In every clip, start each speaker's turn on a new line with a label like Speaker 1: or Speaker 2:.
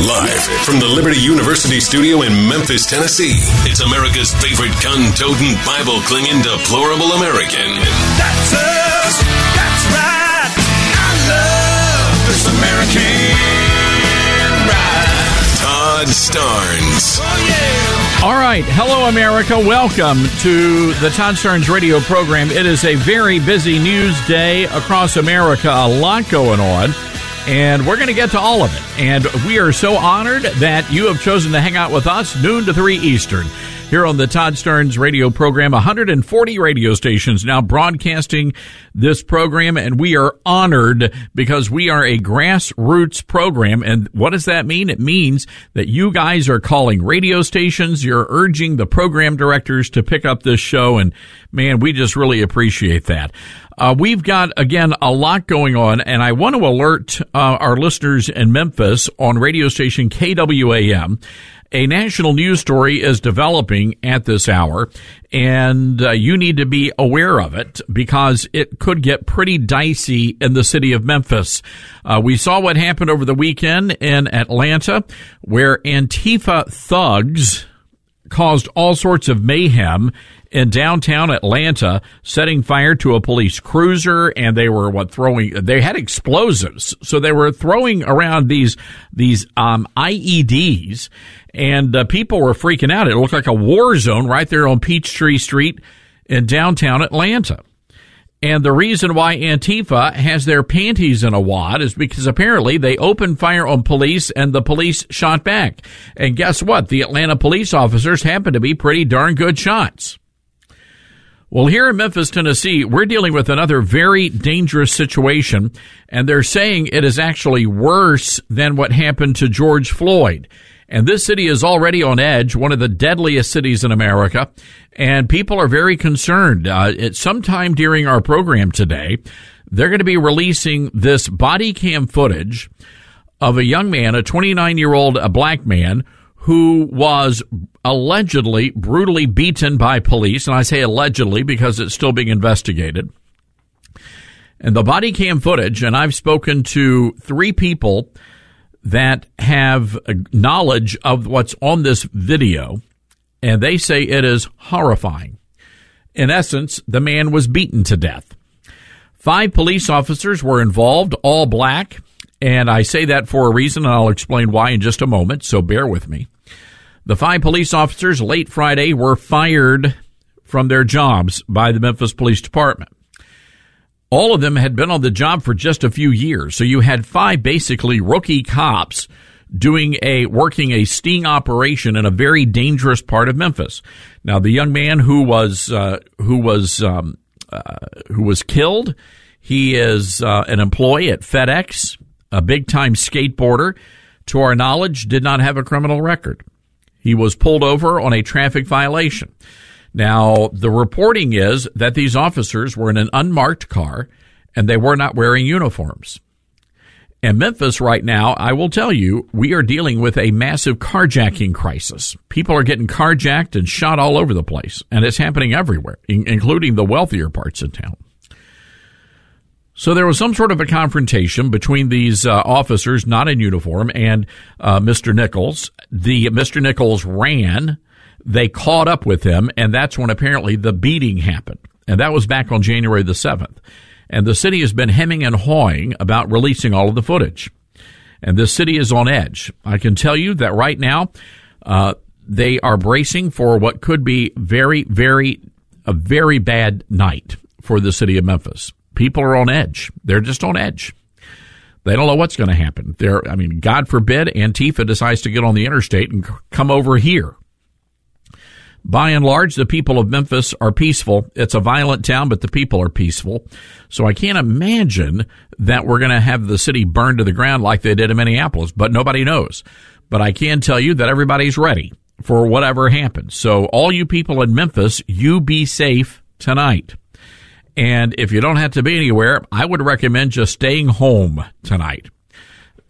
Speaker 1: Live from the Liberty University studio in Memphis, Tennessee, it's America's favorite gun toting, Bible clinging, deplorable American.
Speaker 2: That's us. That's right. I love this American ride.
Speaker 1: Todd Starnes.
Speaker 2: Oh, yeah.
Speaker 3: All right. Hello, America. Welcome to the Todd Starnes radio program. It is a very busy news day across America, a lot going on. And we're going to get to all of it. And we are so honored that you have chosen to hang out with us noon to 3 Eastern here on the Todd Starnes radio program. 140 radio stations now broadcasting this program, and we are honored because we are a grassroots program. And what does that mean? It means that you guys are calling radio stations, you're urging the program directors to pick up this show, and man, we just really appreciate that. Uh, we've got, again, a lot going on, and I want to alert uh, our listeners in Memphis on radio station KWAM. A national news story is developing at this hour, and uh, you need to be aware of it because it could get pretty dicey in the city of Memphis. Uh, we saw what happened over the weekend in Atlanta, where Antifa thugs caused all sorts of mayhem in downtown Atlanta, setting fire to a police cruiser, and they were what throwing. They had explosives, so they were throwing around these these um, IEDs, and uh, people were freaking out. It looked like a war zone right there on Peachtree Street in downtown Atlanta. And the reason why Antifa has their panties in a wad is because apparently they opened fire on police and the police shot back. And guess what? The Atlanta police officers happen to be pretty darn good shots. Well, here in Memphis, Tennessee, we're dealing with another very dangerous situation, and they're saying it is actually worse than what happened to George Floyd. And this city is already on edge, one of the deadliest cities in America, and people are very concerned. Uh, at sometime during our program today, they're going to be releasing this body cam footage of a young man, a 29 year old a black man, who was allegedly brutally beaten by police. And I say allegedly because it's still being investigated. And the body cam footage, and I've spoken to three people that have knowledge of what's on this video, and they say it is horrifying. In essence, the man was beaten to death. Five police officers were involved, all black, and I say that for a reason, and I'll explain why in just a moment, so bear with me. The five police officers late Friday were fired from their jobs by the Memphis Police Department. All of them had been on the job for just a few years. So you had five basically rookie cops doing a working a sting operation in a very dangerous part of Memphis. Now the young man who was uh, who was um, uh, who was killed, he is uh, an employee at FedEx, a big time skateboarder. To our knowledge, did not have a criminal record. He was pulled over on a traffic violation. Now, the reporting is that these officers were in an unmarked car and they were not wearing uniforms. In Memphis right now, I will tell you, we are dealing with a massive carjacking crisis. People are getting carjacked and shot all over the place, and it's happening everywhere, including the wealthier parts of town. So there was some sort of a confrontation between these uh, officers, not in uniform, and uh, Mr. Nichols. The Mr. Nichols ran. They caught up with him, and that's when apparently the beating happened. And that was back on January the seventh. And the city has been hemming and hawing about releasing all of the footage. And the city is on edge. I can tell you that right now, uh, they are bracing for what could be very, very a very bad night for the city of Memphis. People are on edge. They're just on edge. They don't know what's going to happen. They're, I mean, God forbid Antifa decides to get on the interstate and come over here. By and large, the people of Memphis are peaceful. It's a violent town, but the people are peaceful. So I can't imagine that we're going to have the city burned to the ground like they did in Minneapolis, but nobody knows. But I can tell you that everybody's ready for whatever happens. So all you people in Memphis, you be safe tonight. And if you don't have to be anywhere, I would recommend just staying home tonight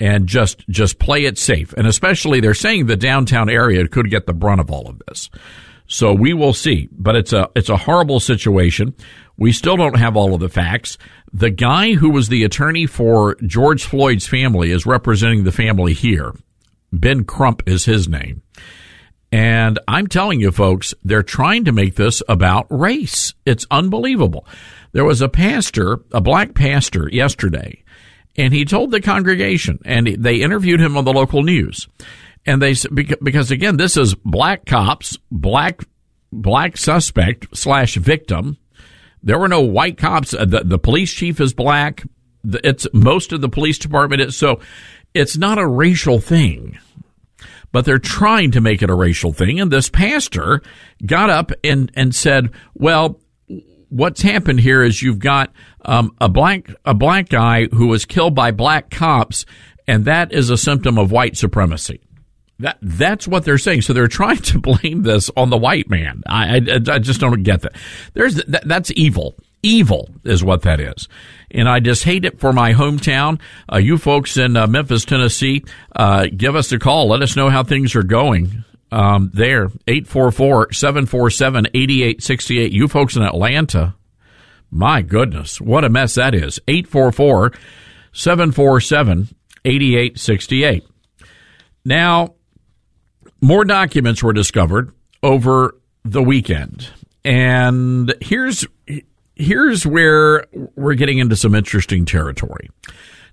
Speaker 3: and just just play it safe. And especially they're saying the downtown area could get the brunt of all of this. So we will see, but it's a it's a horrible situation. We still don't have all of the facts. The guy who was the attorney for George Floyd's family is representing the family here. Ben Crump is his name. And I'm telling you, folks, they're trying to make this about race. It's unbelievable. There was a pastor, a black pastor, yesterday, and he told the congregation, and they interviewed him on the local news. And they because again, this is black cops, black black suspect slash victim. There were no white cops. The, the police chief is black. It's most of the police department is so. It's not a racial thing but they're trying to make it a racial thing. And this pastor got up and, and said, well, what's happened here is you've got um, a black a black guy who was killed by black cops, and that is a symptom of white supremacy. That that's what they're saying. So they're trying to blame this on the white man. I I, I just don't get that. There's that, that's evil. Evil is what that is and I just hate it for my hometown. Uh, you folks in uh, Memphis, Tennessee, uh, give us a call. Let us know how things are going. Um, there, 844-747-8868. You folks in Atlanta, my goodness, what a mess that is. 844-747-8868. Now, more documents were discovered over the weekend. And here's here's where we're getting into some interesting territory.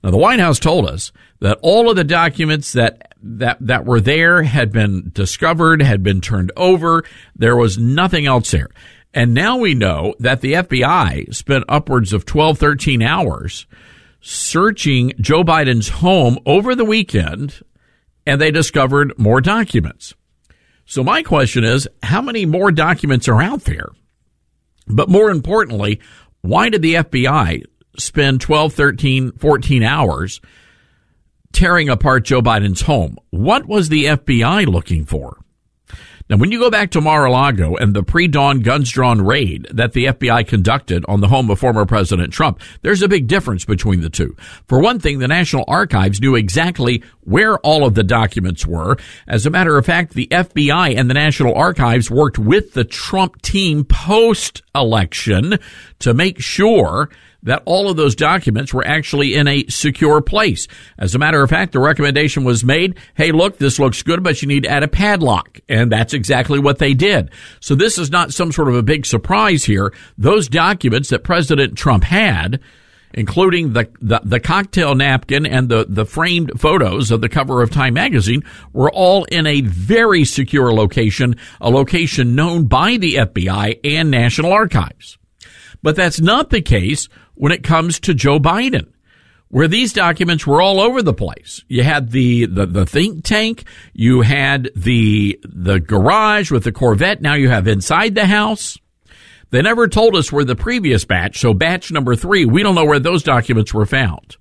Speaker 3: Now, the White House told us that all of the documents that, that, that were there had been discovered, had been turned over. There was nothing else there. And now we know that the FBI spent upwards of 12, 13 hours searching Joe Biden's home over the weekend, and they discovered more documents. So my question is, how many more documents are out there? But more importantly, why did the FBI spend 12, 13, 14 hours tearing apart Joe Biden's home? What was the FBI looking for? Now, when you go back to Mar-a-Lago and the pre-dawn guns drawn raid that the FBI conducted on the home of former President Trump, there's a big difference between the two. For one thing, the National Archives knew exactly where all of the documents were. As a matter of fact, the FBI and the National Archives worked with the Trump team post election to make sure that all of those documents were actually in a secure place. As a matter of fact, the recommendation was made, hey, look, this looks good, but you need to add a padlock. And that's exactly what they did. So this is not some sort of a big surprise here. Those documents that President Trump had, including the, the, the, cocktail napkin and the, the framed photos of the cover of Time magazine, were all in a very secure location, a location known by the FBI and National Archives. But that's not the case when it comes to Joe Biden, where these documents were all over the place. You had the, the, the think tank, you had the, the garage with the Corvette, now you have inside the house. They never told us where the previous batch, so batch number three, we don't know where those documents were found.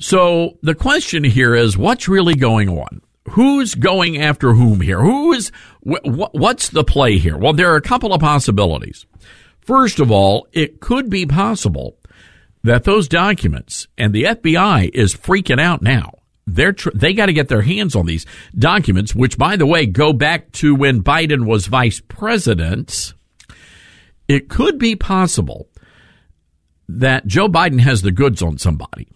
Speaker 3: So the question here is what's really going on? Who's going after whom here? Who is, wh- what's the play here? Well, there are a couple of possibilities. First of all, it could be possible that those documents and the FBI is freaking out now. They're tr- they got to get their hands on these documents, which, by the way, go back to when Biden was vice president. It could be possible that Joe Biden has the goods on somebody.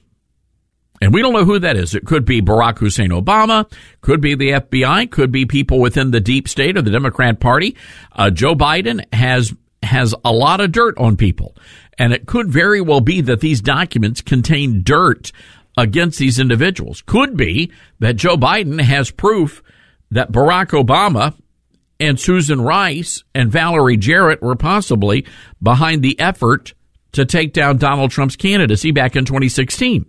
Speaker 3: And we don't know who that is. It could be Barack Hussein Obama, could be the FBI, could be people within the deep state or the Democrat Party. Uh, Joe Biden has has a lot of dirt on people. And it could very well be that these documents contain dirt against these individuals. Could be that Joe Biden has proof that Barack Obama and Susan Rice and Valerie Jarrett were possibly behind the effort to take down Donald Trump's candidacy back in 2016.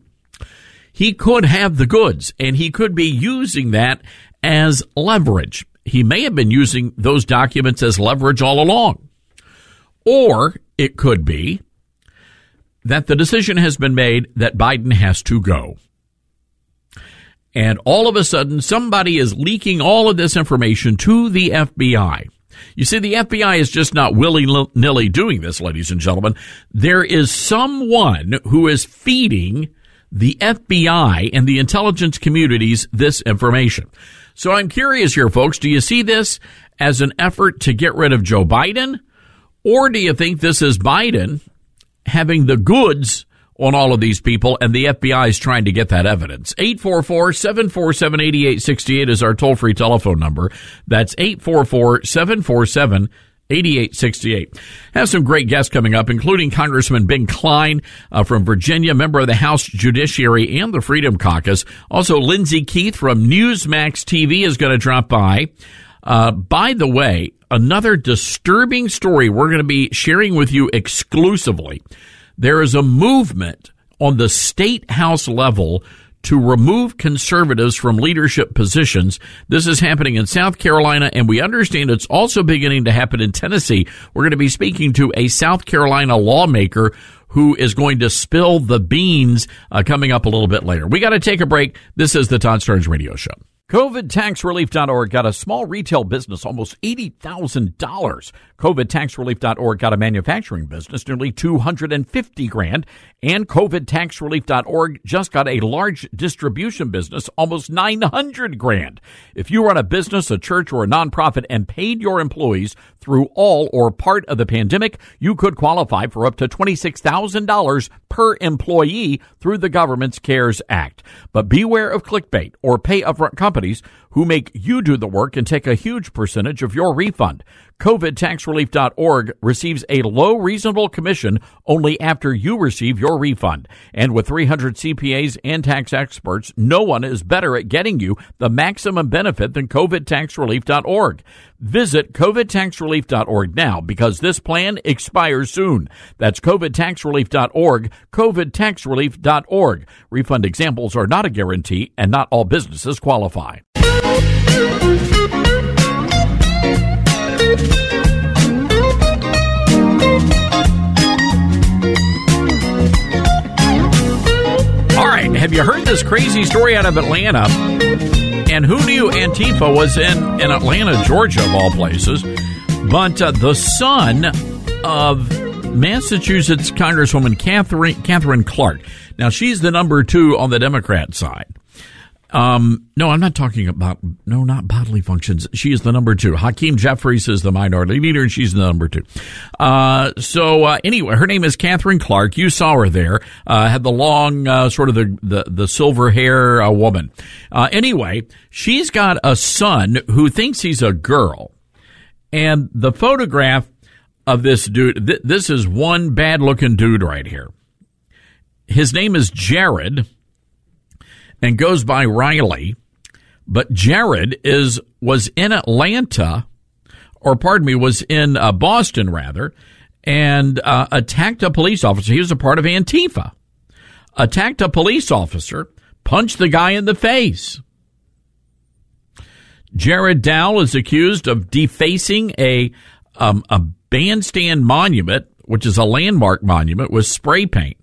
Speaker 3: He could have the goods and he could be using that as leverage. He may have been using those documents as leverage all along. Or it could be that the decision has been made that Biden has to go. And all of a sudden, somebody is leaking all of this information to the FBI. You see, the FBI is just not willy nilly doing this, ladies and gentlemen. There is someone who is feeding the FBI and the intelligence communities this information. So I'm curious here, folks. Do you see this as an effort to get rid of Joe Biden? Or do you think this is Biden having the goods on all of these people and the FBI is trying to get that evidence? 844-747-8868 is our toll-free telephone number. That's 844-747 8868. Have some great guests coming up, including Congressman Ben Cline uh, from Virginia, member of the House Judiciary and the Freedom Caucus. Also, Lyndsay Keith from Newsmax TV is going to drop by. Uh, by the way, another disturbing story we're going to be sharing with you exclusively. There is a movement on the state house level to remove conservatives from leadership positions. This is happening in South Carolina, and we understand it's also beginning to happen in Tennessee. We're going to be speaking to a South Carolina lawmaker who is going to spill the beans uh, coming up a little bit later. We got to take a break. This is the Todd Starnes Radio Show. COVIDTaxRelief.org got a small retail business almost $80,000. COVIDTaxRelief.org got a manufacturing business nearly 250 grand. And COVIDTaxRelief.org just got a large distribution business almost 900 grand. If you run a business, a church, or a nonprofit and paid your employees through all or part of the pandemic, you could qualify for up to $26,000 per employee through the government's CARES Act. But beware of clickbait or pay upfront companies who make you do the work and take a huge percentage of your refund. COVIDTaxRelief.org receives a low reasonable commission only after you receive your refund. And with 300 CPAs and tax experts, no one is better at getting you the maximum benefit than COVIDTaxRelief.org. Visit COVIDTaxRelief.org now because this plan expires soon. That's COVIDTaxRelief.org, COVIDTaxRelief.org. Refund examples are not a guarantee and not all businesses qualify. All right, have you heard this crazy story out of Atlanta? And who knew Antifa was in, in Atlanta, Georgia, of all places? But uh, the son of Massachusetts Congresswoman Catherine, Katherine Clark. Now, she's the number two on the Democrat side. Um, no, I'm not talking about, no, not bodily functions. She is the number two. Hakeem Jeffries is the minority leader, and she's the number two. Uh, so, uh, anyway, her name is Katherine Clark. You saw her there, uh, had the long, uh, sort of the, the, the silver hair uh, woman. Uh, anyway, she's got a son who thinks he's a girl. And the photograph of this dude, th- this is one bad looking dude right here. His name is Jared and goes by Riley. But Jared is was in Atlanta, or pardon me, was in uh, Boston rather, and uh, attacked a police officer. He was a part of Antifa. Attacked a police officer, punched the guy in the face. Jared Dowell is accused of defacing a um, a bandstand monument, which is a landmark monument, with spray paint.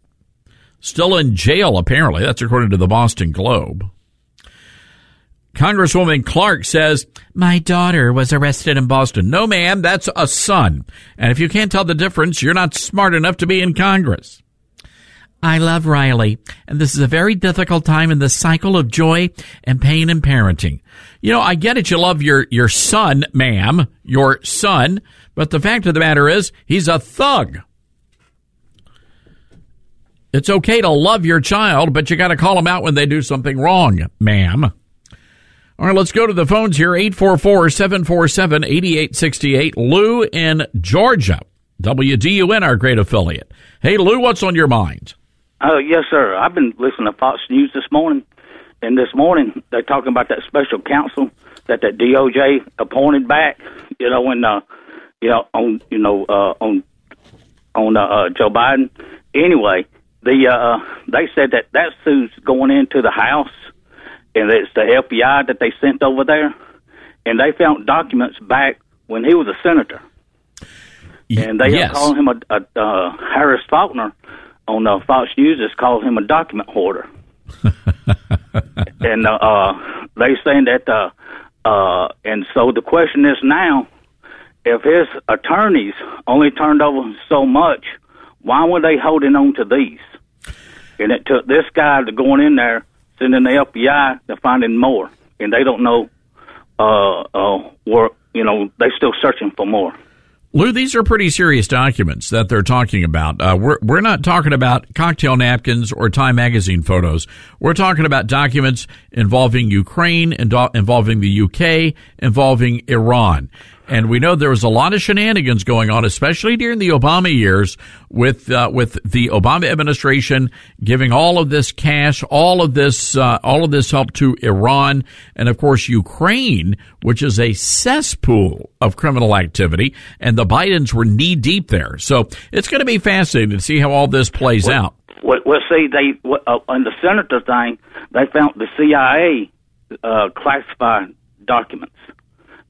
Speaker 3: Still in jail, apparently. That's according to the Boston Globe. Congresswoman Clark says, My daughter was arrested in Boston. No, ma'am, that's a son. And if you can't tell the difference, you're not smart enough to be in Congress. I love Riley, and this is a very difficult time in the cycle of joy and pain in parenting. You know, I get it. You love your, your son, ma'am, your son, but the fact of the matter is, he's a thug. It's okay to love your child, but you got to call them out when they do something wrong, ma'am. All right, let's go to the phones here 844 747 8868. Lou in Georgia. WDUN, our great affiliate. Hey, Lou, what's on your mind?
Speaker 4: Oh, yes, sir. I've been listening to Fox News this morning, and this morning they're talking about that special counsel that the DOJ appointed back. You know, when uh, you know on you know uh, on on uh, uh, Joe Biden. Anyway, the uh, they said that that's who's going into the house, and it's the FBI that they sent over there, and they found documents back when he was a senator, and they
Speaker 3: yes.
Speaker 4: are calling him a, a uh, Harris Faulkner on uh, Fox News is called him a document hoarder, and uh, uh, they saying that uh, uh, and so the question is now, if his attorneys only turned over so much, why were they holding on to these? And it took this guy to going in there, sending the FBI to finding more, and they don't know uh, uh, where you know they're still searching for more.
Speaker 3: Lou, these are pretty serious documents that they're talking about. Uh, we're we're not talking about cocktail napkins or Time magazine photos. We're talking about documents involving Ukraine, involving the UK, involving Iran. And we know there was a lot of shenanigans going on, especially during the Obama years, with uh, with the Obama administration giving all of this cash, all of this, uh, all of this help to Iran, and of course Ukraine, which is a cesspool of criminal activity, and the Bidens were knee deep there. So it's going to be fascinating to see how all this plays
Speaker 4: well,
Speaker 3: out.
Speaker 4: Well, well, see, they uh, on the senator thing, they found the CIA uh, classified documents.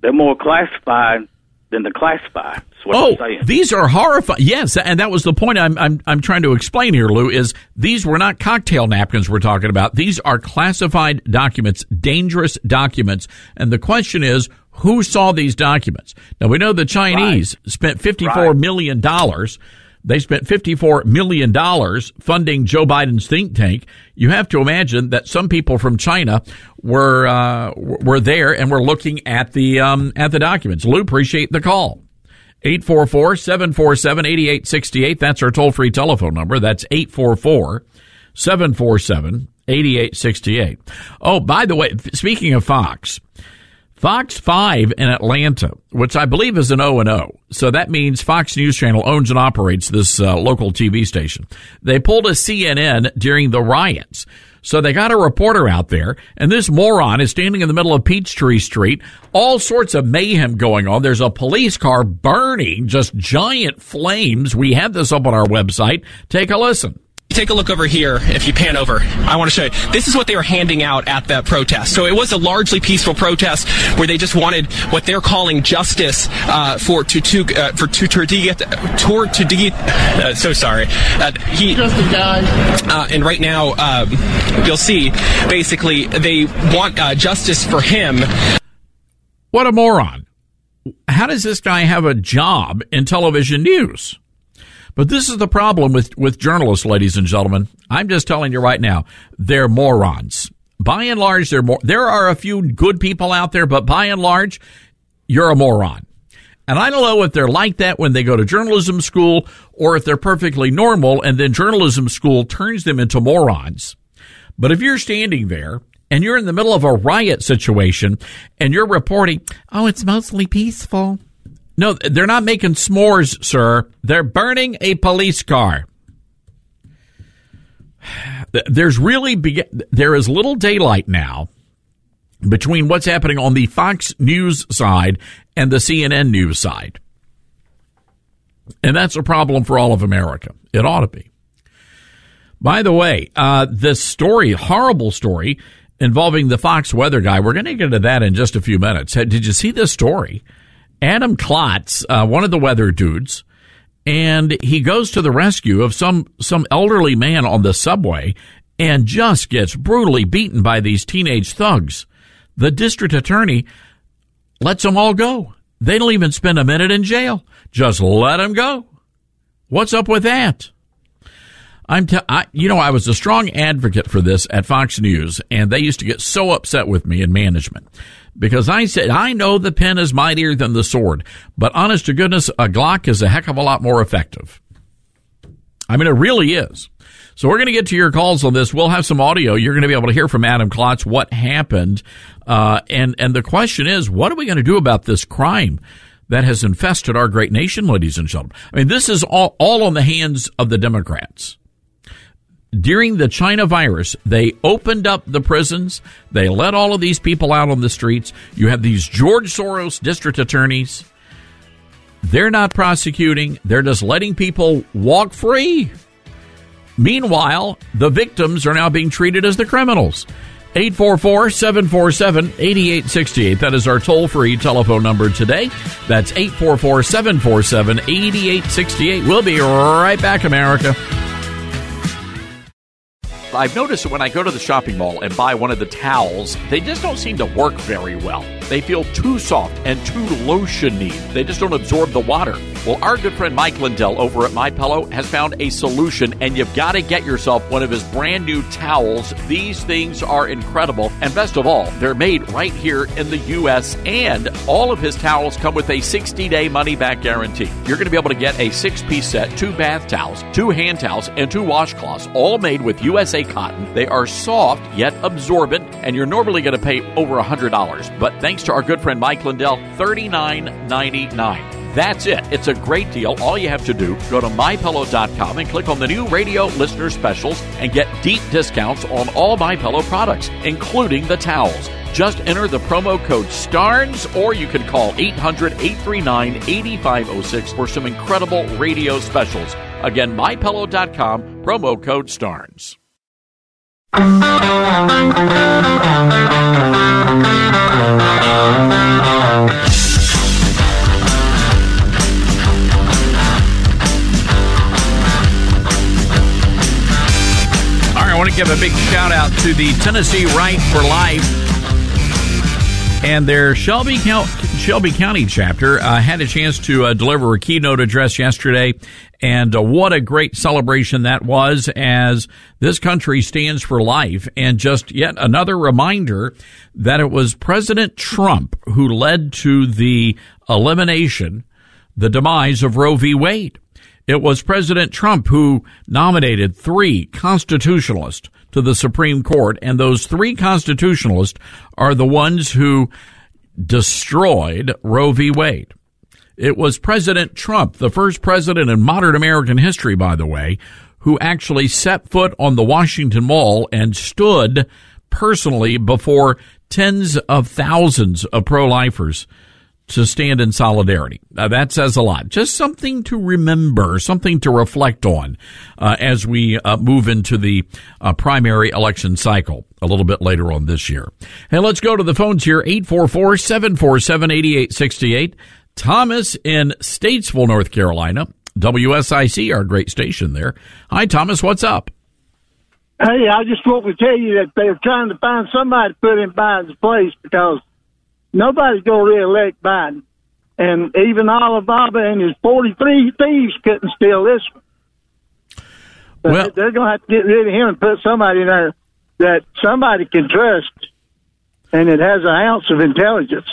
Speaker 4: They're more classified than the classified.
Speaker 3: oh, these are horrifying. Yes, and that was the point I'm, I'm I'm trying to explain here, Lou. Is these were not cocktail napkins we're talking about. These are classified documents, dangerous documents, and the question is. Who saw these documents? Now we know the Chinese right. spent fifty-four
Speaker 4: right.
Speaker 3: million dollars they spent $54 million funding Joe Biden's think tank. You have to imagine that some people from China were, uh, were there and were looking at the, um, at the documents. Lou, appreciate the call. 844-747-8868. That's our toll-free telephone number. That's 844-747-8868. Oh, by the way, speaking of Fox, Fox 5 in Atlanta, which I believe is an O and O. So that means Fox News Channel owns and operates this uh, local TV station. They pulled a CNN during the riots. So they got a reporter out there, and this moron is standing in the middle of Peachtree Street. All sorts of mayhem going on. There's a police car burning, just giant flames. We have this up on our website. Take a listen
Speaker 5: take a look over here if you pan over. I want to show you. This is what they were handing out at that protest. So it was a largely peaceful protest where they just wanted what they're calling justice uh, for to to uh, for to to get to to uh, so sorry. Uh, he uh, and right now um, you'll see basically they want uh, justice for him.
Speaker 3: What a moron. How does this guy have a job in television news but this is the problem with, with journalists, ladies and gentlemen. I'm just telling you right now, they're morons. By and large, they're more, there are a few good people out there, but by and large, you're a moron. And I don't know if they're like that when they go to journalism school or if they're perfectly normal and then journalism school turns them into morons. But if you're standing there and you're in the middle of a riot situation and you're reporting, oh, it's mostly peaceful. No, they're not making s'mores, sir. They're burning a police car. There's really there is little daylight now between what's happening on the Fox News side and the CNN news side. And that's a problem for all of America. It ought to be. By the way, uh, this story, horrible story involving the Fox weather guy, we're going to get to that in just a few minutes. Did you see this story? Adam Klotz, uh, one of the weather dudes, and he goes to the rescue of some some elderly man on the subway and just gets brutally beaten by these teenage thugs. The district attorney lets them all go. They don't even spend a minute in jail. Just let them go. What's up with that? I'm, t- I, you know, I was a strong advocate for this at Fox News, and they used to get so upset with me in management because I said, I know the pen is mightier than the sword, but honest to goodness, a Glock is a heck of a lot more effective. I mean, it really is. So we're going to get to your calls on this. We'll have some audio. You're going to be able to hear from Adam Klotz what happened. Uh, and, and the question is, what are we going to do about this crime that has infested our great nation, ladies and gentlemen? I mean, this is all, all on the hands of the Democrats. During the China virus, they opened up the prisons. They let all of these people out on the streets. You have these George Soros district attorneys. They're not prosecuting, they're just letting people walk free. Meanwhile, the victims are now being treated as the criminals. 844 747 8868. That is our toll free telephone number today. That's 844 747 8868. We'll be right back, America.
Speaker 6: I've noticed that when I go to the shopping mall and buy one of the towels, they just don't seem to work very well. They feel too soft and too lotiony. They just don't absorb the water. Well, our good friend Mike Lindell over at My Pillow has found a solution, and you've got to get yourself one of his brand new towels. These things are incredible, and best of all, they're made right here in the U.S. And all of his towels come with a 60-day money-back guarantee. You're going to be able to get a six-piece set, two bath towels, two hand towels, and two washcloths, all made with USA cotton. They are soft yet absorbent, and you're normally going to pay over $100. But thanks to our good friend Mike Lindell, $39.99. That's it. It's a great deal. All you have to do, go to mypillow.com and click on the new radio listener specials and get deep discounts on all MyPillow products, including the towels. Just enter the promo code STARNES or you can call 800 839 8506 for some incredible radio specials. Again, mypillow.com, promo code
Speaker 3: STARNES. Give a big shout out to the Tennessee Right for Life and their Shelby, Shelby County chapter. Uh, had a chance to uh, deliver a keynote address yesterday, and uh, what a great celebration that was as this country stands for life. And just yet another reminder that it was President Trump who led to the elimination, the demise of Roe v. Wade. It was President Trump who nominated three constitutionalists to the Supreme Court, and those three constitutionalists are the ones who destroyed Roe v. Wade. It was President Trump, the first president in modern American history, by the way, who actually set foot on the Washington Mall and stood personally before tens of thousands of pro-lifers to stand in solidarity. Now, that says a lot. Just something to remember, something to reflect on uh, as we uh, move into the uh, primary election cycle a little bit later on this year. And let's go to the phones here 844 747 8868. Thomas in Statesville, North Carolina. WSIC, our great station there. Hi, Thomas. What's up?
Speaker 7: Hey, I just want to tell you that they're trying to find somebody to put in Biden's place because nobody's going to reelect Biden. And even Alibaba and his 43 thieves couldn't steal this one. Well, they're going to have to get rid of him and put somebody in there that somebody can trust and it has an ounce of intelligence.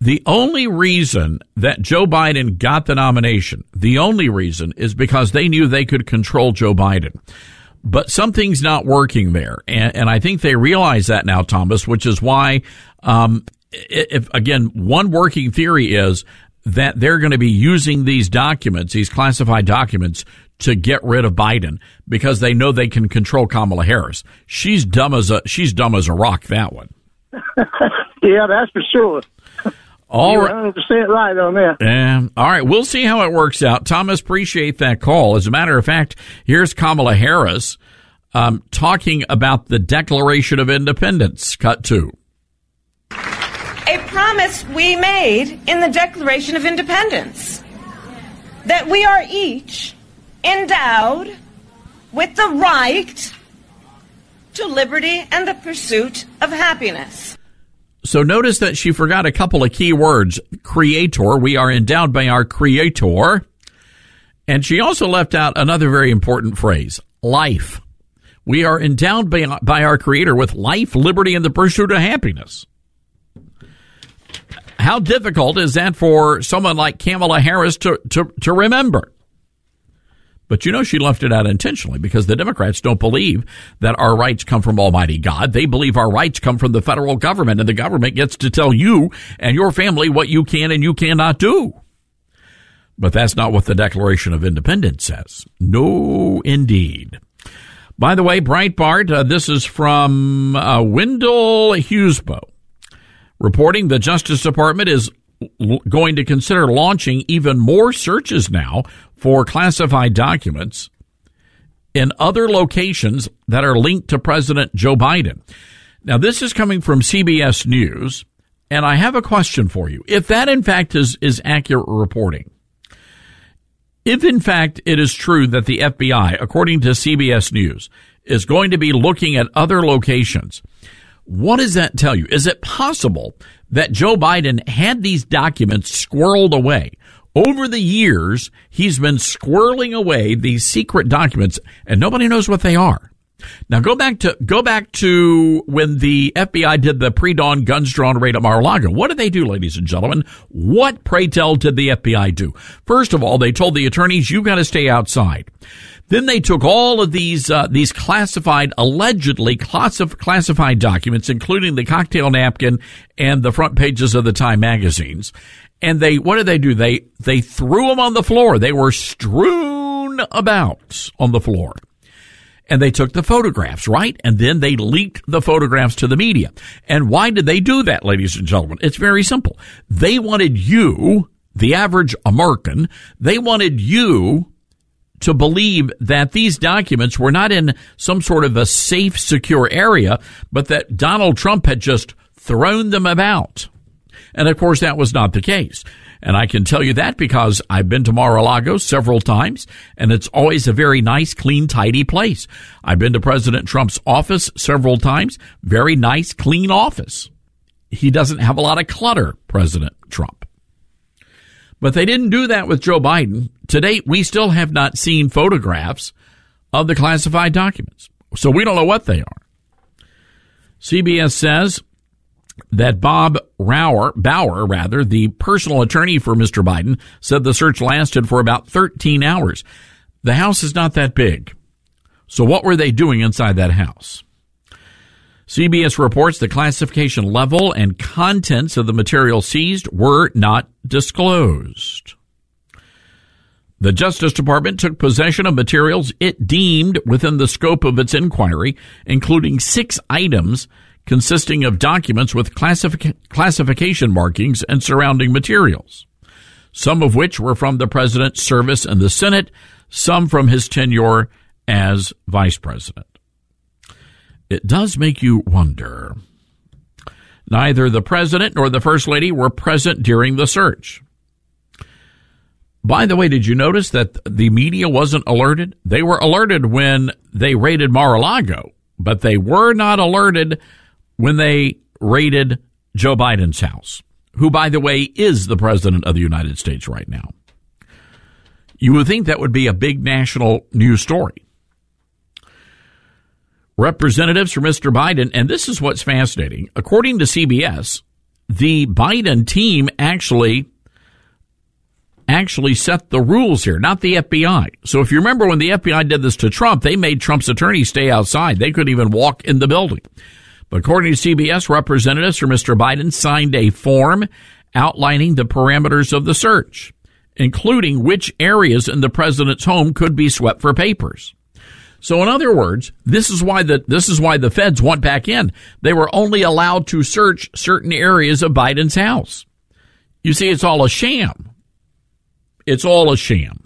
Speaker 3: The only reason that Joe Biden got the nomination, the only reason is because they knew they could control Joe Biden. But something's not working there. And, and I think they realize that now, Thomas, which is why um, if again, one working theory is that they're going to be using these documents, these classified documents, to get rid of Biden because they know they can control Kamala Harris. She's dumb as a she's dumb as a rock. That one.
Speaker 7: yeah, that's for sure.
Speaker 3: All
Speaker 7: You're 100% right on that.
Speaker 3: Um, all right. We'll see how it works out. Thomas, appreciate that call. As a matter of fact, here's Kamala Harris um, talking about the Declaration of Independence. Cut two
Speaker 8: promise we made in the Declaration of Independence that we are each endowed with the right to liberty and the pursuit of happiness.
Speaker 3: So notice that she forgot a couple of key words. Creator. We are endowed by our creator. And she also left out another very important phrase. Life. We are endowed by, by our creator with life, liberty, and the pursuit of happiness. How difficult is that for someone like Kamala Harris to, to, to remember? But you know, she left it out intentionally because the Democrats don't believe that our rights come from Almighty God. They believe our rights come from the federal government and the government gets to tell you and your family what you can and you cannot do. But that's not what the Declaration of Independence says. No, indeed. By the way, Breitbart, uh, this is from uh, Wendell Husebø, reporting the Justice Department is going to consider launching even more searches now for classified documents in other locations that are linked to President Joe Biden. Now, this is coming from CBS News, and I have a question for you. If that, in fact, is, is accurate reporting, if in fact it is true that the FBI, according to CBS News, is going to be looking at other locations, what does that tell you? Is it possible that Joe Biden had these documents squirreled away? Over the years, he's been squirreling away these secret documents and nobody knows what they are. Now go back to go back to when the FBI did the pre-dawn guns drawn raid at Mar-a-Lago. What did they do, ladies and gentlemen? What, pray tell, did the FBI do? First of all, they told the attorneys, "You got to stay outside." Then they took all of these uh, these classified, allegedly classif- classified documents, including the cocktail napkin and the front pages of the Time magazines, and they what did they do? They they threw them on the floor. They were strewn about on the floor and they took the photographs, right? And then they leaked the photographs to the media. And why did they do that, ladies and gentlemen? It's very simple. They wanted you, the average American, they wanted you to believe that these documents were not in some sort of a safe, secure area, but that Donald Trump had just thrown them about. And of course, that was not the case. And I can tell you that because I've been to Mar-a-Lago several times and it's always a very nice, clean, tidy place. I've been to President Trump's office several times. Very nice, clean office. He doesn't have a lot of clutter, President Trump. But they didn't do that with Joe Biden. To date, we still have not seen photographs of the classified documents. So we don't know what they are. CBS says that Bob Rauer, Bauer, rather, the personal attorney for Mr. Biden, said the search lasted for about 13 hours. The house is not that big. So what were they doing inside that house? CBS reports the classification level and contents of the material seized were not disclosed. The Justice Department took possession of materials it deemed within the scope of its inquiry, including six items consisting of documents with classific- classification markings and surrounding materials, some of which were from the president's service in the Senate, some from his tenure as vice president. It does make you wonder. Neither the president nor the first lady were present during the search. By the way, did you notice that the media wasn't alerted? They were alerted when they raided Mar-a-Lago, but they were not alerted when they raided Joe Biden's house, who, by the way, is the president of the United States right now. You would think that would be a big national news story. Representatives for Mr. Biden, and this is what's fascinating. According to CBS, the Biden team actually actually set the rules here, not the FBI. So if you remember when the FBI did this to Trump, they made Trump's attorneys stay outside. They couldn't even walk in the building. But according to CBS, representatives for Mr. Biden signed a form outlining the parameters of the search, including which areas in the president's home could be swept for papers. So in other words, this is why the this is why the feds want back in. They were only allowed to search certain areas of Biden's house. You see, it's all a sham. It's all a sham.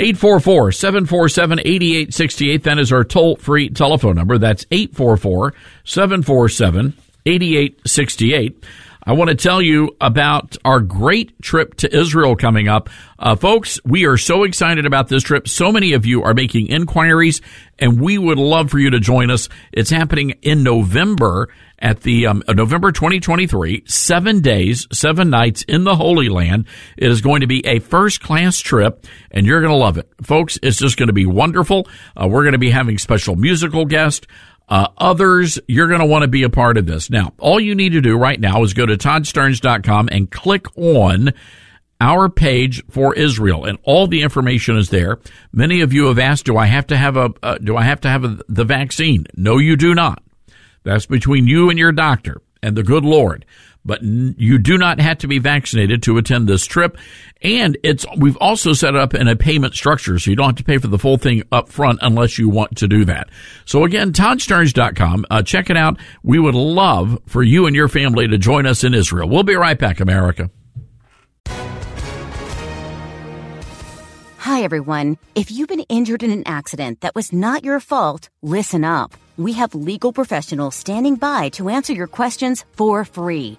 Speaker 3: 844-747-8868. That is our toll-free telephone number. That's 844-747-8868. I want to tell you about our great trip to Israel coming up. Uh, folks, we are so excited about this trip. So many of you are making inquiries, and we would love for you to join us. It's happening in November at the um, uh, November 2023, seven days, seven nights in the Holy Land. It is going to be a first class trip, and you're going to love it, folks. It's just going to be wonderful. Uh, we're going to be having special musical guests. Uh, others, you're going to want to be a part of this. Now, all you need to do right now is go to toddstarnes.com and click on our page for Israel, and all the information is there. Many of you have asked, "Do I have to have a uh, Do I have to have a, the vaccine?" No, you do not. That's between you and your doctor and the good Lord. But you do not have to be vaccinated to attend this trip. And it's, we've also set up in a payment structure, so you don't have to pay for the full thing up front unless you want to do that. So again, ToddStarnes.com, uh, check it out. We would love for you and your family to join us in Israel. We'll be right back, America.
Speaker 9: Hi, everyone. If you've been injured in an accident that was not your fault, listen up. We have legal professionals standing by to answer your questions for free.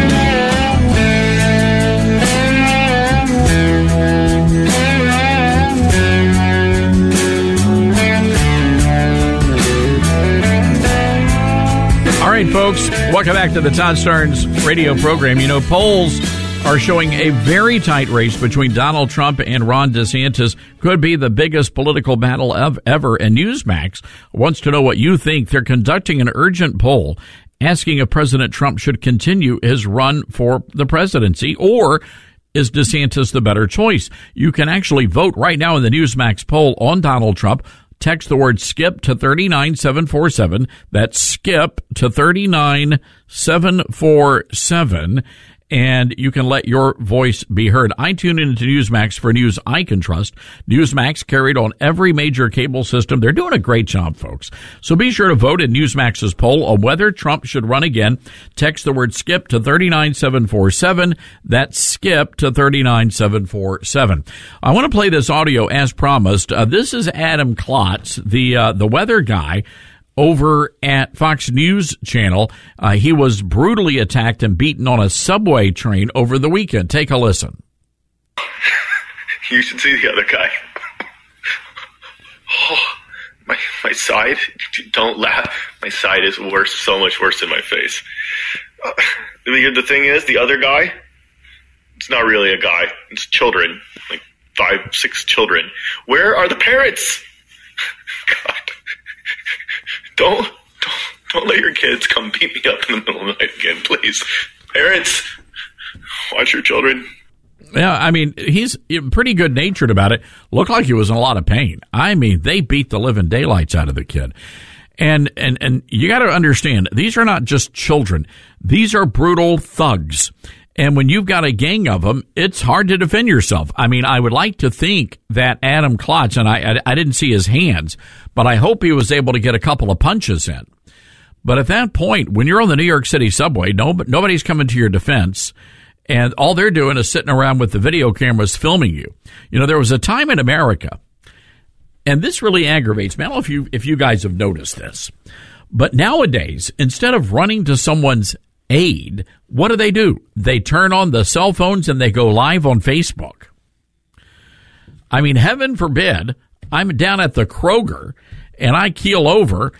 Speaker 3: Folks, welcome back to the Todd Starnes radio program. You know, polls are showing a very tight race between Donald Trump and Ron DeSantis. Could be the biggest political battle of ever. And Newsmax wants to know what you think. They're conducting an urgent poll asking if President Trump should continue his run for the presidency or is DeSantis the better choice? You can actually vote right now in the Newsmax poll on Donald Trump text the word skip to 39747. That's skip to 39747 and you can let your voice be heard. I tune into Newsmax for news I can trust. Newsmax carried on every major cable system. They're doing a great job, folks. So be sure to vote in Newsmax's poll on whether Trump should run again. Text the word skip to 39747. That's skip to 39747. I want to play this audio as promised. Uh, this is Adam Klotz, the, uh, the weather guy over at Fox News Channel. Uh, he was brutally attacked and beaten on a subway train over the weekend. Take a listen.
Speaker 10: You should see the other guy. Oh, my my side. Don't laugh. My side is worse, so much worse than my face. Uh, the thing is, the other guy. It's not really a guy. It's children, like five, six children. Where are the parents? God. Don't, don't, don't let your kids come beat me up in the middle of the night again, please. Parents, watch your children.
Speaker 3: Yeah, I mean, he's pretty good natured about it. Looked like he was in a lot of pain. I mean, they beat the living daylights out of the kid. And, and, and you got to understand, these are not just children. These are brutal thugs. And when you've got a gang of them, it's hard to defend yourself. I mean, I would like to think that Adam Klotz, and I, I, I didn't see his hands, but I hope he was able to get a couple of punches in. But at that point, when you're on the New York City subway, no, nobody's coming to your defense. And all they're doing is sitting around with the video cameras filming you. You know, there was a time in America, and this really aggravates me. I don't know if you, if you guys have noticed this, but nowadays, instead of running to someone's aid, what do they do? They turn on the cell phones and they go live on Facebook. I mean, heaven forbid I'm down at the Kroger and I keel over.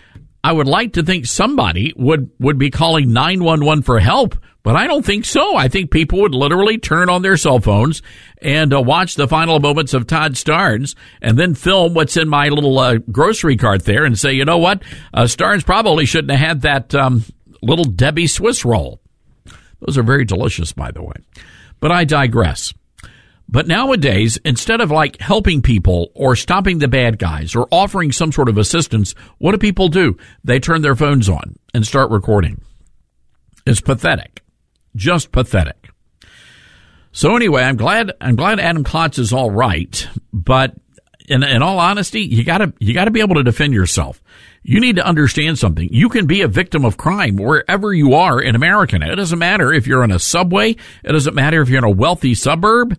Speaker 3: I would like to think somebody would, would be calling 911 for help, but I don't think so. I think people would literally turn on their cell phones and uh, watch the final moments of Todd Starnes and then film what's in my little uh, grocery cart there and say, you know what? Uh, Starnes probably shouldn't have had that um, little Debbie Swiss roll. Those are very delicious, by the way. But I digress. But nowadays, instead of like helping people or stopping the bad guys or offering some sort of assistance, what do people do? They turn their phones on and start recording. It's pathetic. Just pathetic. So anyway, I'm glad I'm glad Adam Klotz is all right, but in, in all honesty, you gotta you gotta be able to defend yourself you need to understand something. You can be a victim of crime wherever you are in America. It doesn't matter if you're in a subway. It doesn't matter if you're in a wealthy suburb.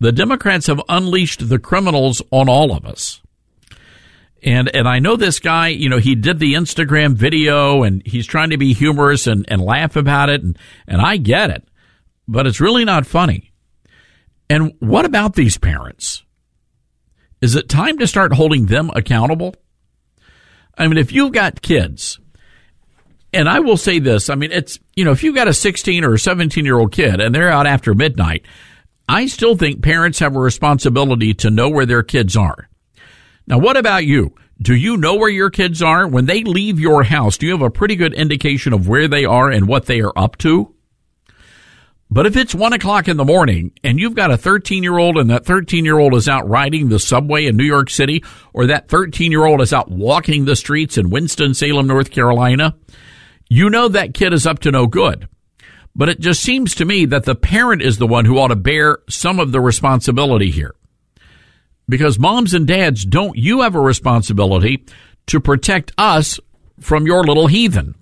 Speaker 3: The Democrats have unleashed the criminals on all of us. And and I know this guy, you know, he did the Instagram video and he's trying to be humorous and, and laugh about it and, and I get it. But it's really not funny. And what about these parents? Is it time to start holding them accountable? I mean, if you've got kids, and I will say this, I mean, it's, you know, if you've got a 16 or a 17 year old kid and they're out after midnight, I still think parents have a responsibility to know where their kids are. Now, what about you? Do you know where your kids are? When they leave your house, do you have a pretty good indication of where they are and what they are up to? But if it's one o'clock in the morning and you've got a 13 year old and that 13 year old is out riding the subway in New York City or that 13 year old is out walking the streets in Winston-Salem, North Carolina, you know that kid is up to no good. But it just seems to me that the parent is the one who ought to bear some of the responsibility here because moms and dads, don't you have a responsibility to protect us from your little heathen?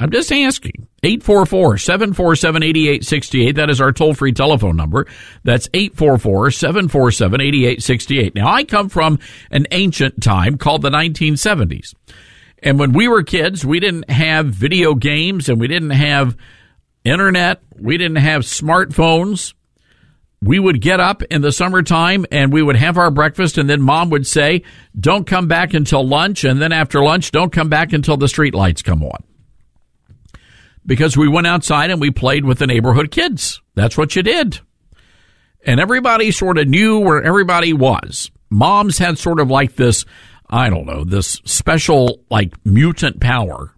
Speaker 3: I'm just asking. 844-747-8868. That is our toll-free telephone number. That's 844-747-8868. Now, I come from an ancient time called the 1970s. And when we were kids, we didn't have video games and we didn't have internet. We didn't have smartphones we would get up in the summertime and we would have our breakfast and then mom would say, don't come back until lunch. And then after lunch, don't come back until the street lights come on. Because we went outside and we played with the neighborhood kids. That's what you did. And everybody sort of knew where everybody was. Moms had sort of like this, I don't know, this special like mutant power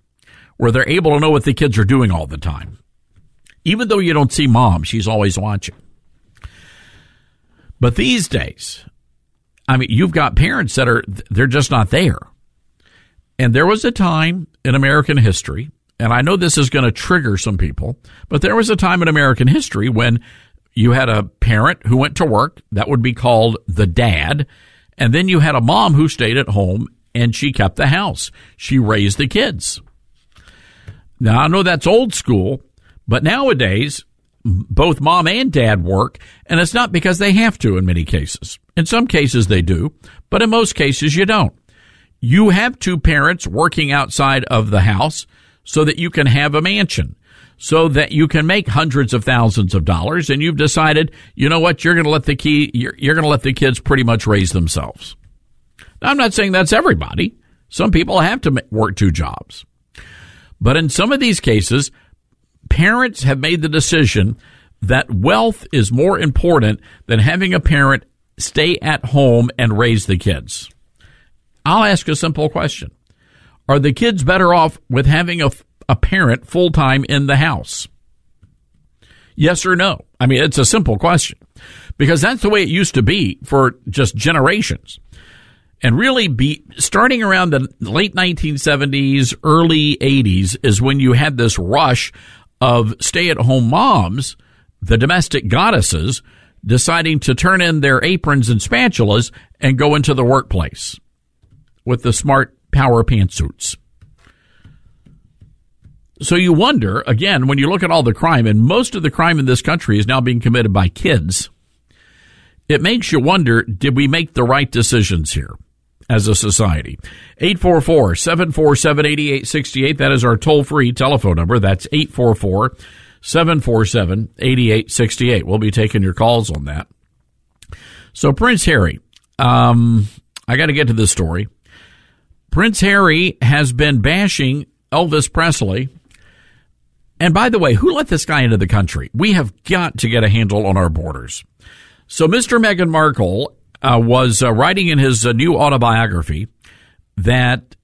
Speaker 3: where they're able to know what the kids are doing all the time. Even though you don't see mom, she's always watching. But these days, I mean, you've got parents that are, they're just not there. And there was a time in American history, and I know this is going to trigger some people, but there was a time in American history when you had a parent who went to work, that would be called the dad, and then you had a mom who stayed at home and she kept the house. She raised the kids. Now, I know that's old school, but nowadays, both mom and dad work, and it's not because they have to in many cases. In some cases they do, but in most cases you don't. You have two parents working outside of the house so that you can have a mansion, so that you can make hundreds of thousands of dollars, and you've decided, you know what, you're going to let the key, you're, you're going to let the kids pretty much raise themselves. Now, I'm not saying that's everybody. Some people have to work two jobs. But in some of these cases, parents have made the decision that wealth is more important than having a parent stay at home and raise the kids. I'll ask a simple question. Are the kids better off with having a, a parent full time in the house? Yes or no? I mean, it's a simple question because that's the way it used to be for just generations. And really be starting around the late 1970s, early 80s is when you had this rush of stay at home moms, the domestic goddesses, deciding to turn in their aprons and spatulas and go into the workplace with the smart power pantsuits. So you wonder, again, when you look at all the crime, and most of the crime in this country is now being committed by kids, it makes you wonder, did we make the right decisions here? as a society. 844 747 8868. That is our toll free telephone number. That's 844 747 8868. We'll be taking your calls on that. So, Prince Harry, um, I got to get to this story. Prince Harry has been bashing Elvis Presley. And by the way, who let this guy into the country? We have got to get a handle on our borders. So, Mr. Meghan Markle uh, was uh, writing in his uh, new autobiography that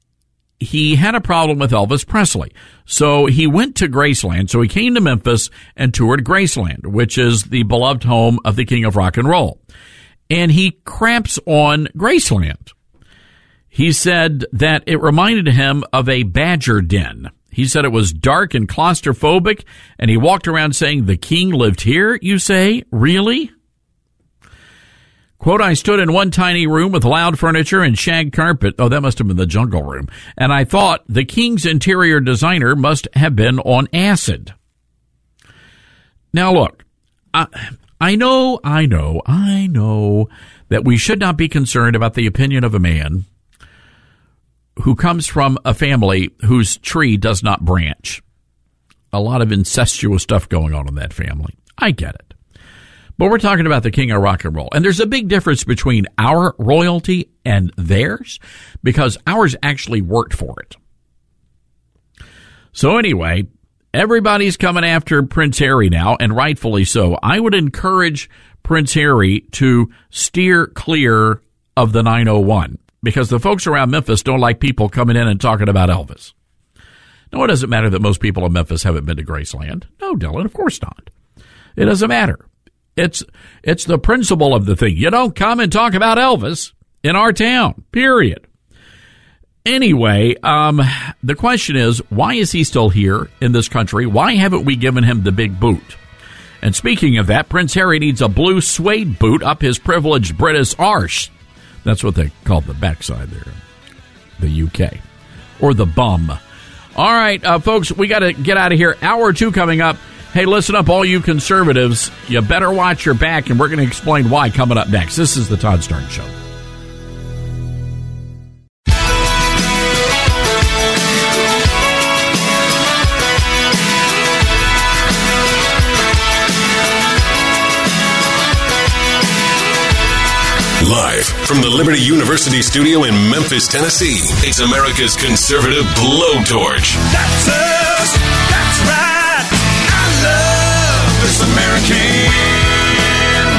Speaker 3: he had a problem with Elvis Presley. So he went to Graceland. So he came to Memphis and toured Graceland, which is the beloved home of the king of rock and roll. And he cramps on Graceland. He said that it reminded him of a badger den. He said it was dark and claustrophobic, and he walked around saying, The king lived here, you say? Really? Quote, I stood in one tiny room with loud furniture and shag carpet. Oh, that must have been the jungle room. And I thought the king's interior designer must have been on acid. Now look, I, I know, I know, I know that we should not be concerned about the opinion of a man who comes from a family whose tree does not branch. A lot of incestuous stuff going on in that family. I get it. But we're talking about the king of rock and roll. And there's a big difference between our royalty and theirs because ours actually worked for it. So anyway, everybody's coming after Prince Harry now, and rightfully so. I would encourage Prince Harry to steer clear of the 901 because the folks around Memphis don't like people coming in and talking about Elvis. No, it doesn't matter that most people in Memphis haven't been to Graceland. No, Dylan, of course not. It doesn't matter. It's it's the principle of the thing. You don't come and talk about Elvis in our town. Period. Anyway, um, the question is, why is he still here in this country? Why haven't we given him the big boot? And speaking of that, Prince Harry needs a blue suede boot up his privileged British arse. That's what they call the backside there, the UK, or the bum. All right, uh, folks, we got to get out of here. Hour two coming up. Hey, listen up, all you conservatives. You better watch your back, and we're going to explain why coming up next. This is the Todd Starnes Show.
Speaker 1: Live from the Liberty University studio in Memphis, Tennessee, it's America's conservative blowtorch.
Speaker 2: That's us. That's right. I love this American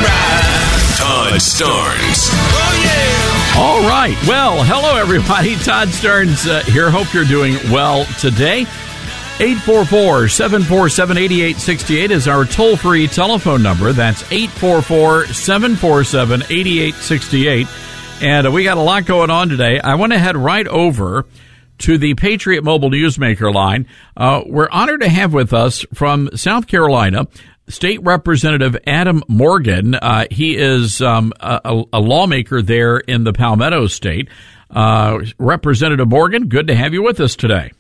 Speaker 2: ride.
Speaker 1: Todd Starnes.
Speaker 2: Oh, yeah.
Speaker 3: All right. Well, hello, everybody. Todd Starnes uh, here. Hope you're doing well today. 844 747 8868 is our toll free telephone number. That's 844 747 8868. And uh, we got a lot going on today. I want to head right over to the Patriot Mobile Newsmaker line. Uh, we're honored to have with us from South Carolina State Representative Adam Morgan. Uh, he is um, a, a, lawmaker there in the Palmetto State. Uh, Representative Morgan, good to have you with us today.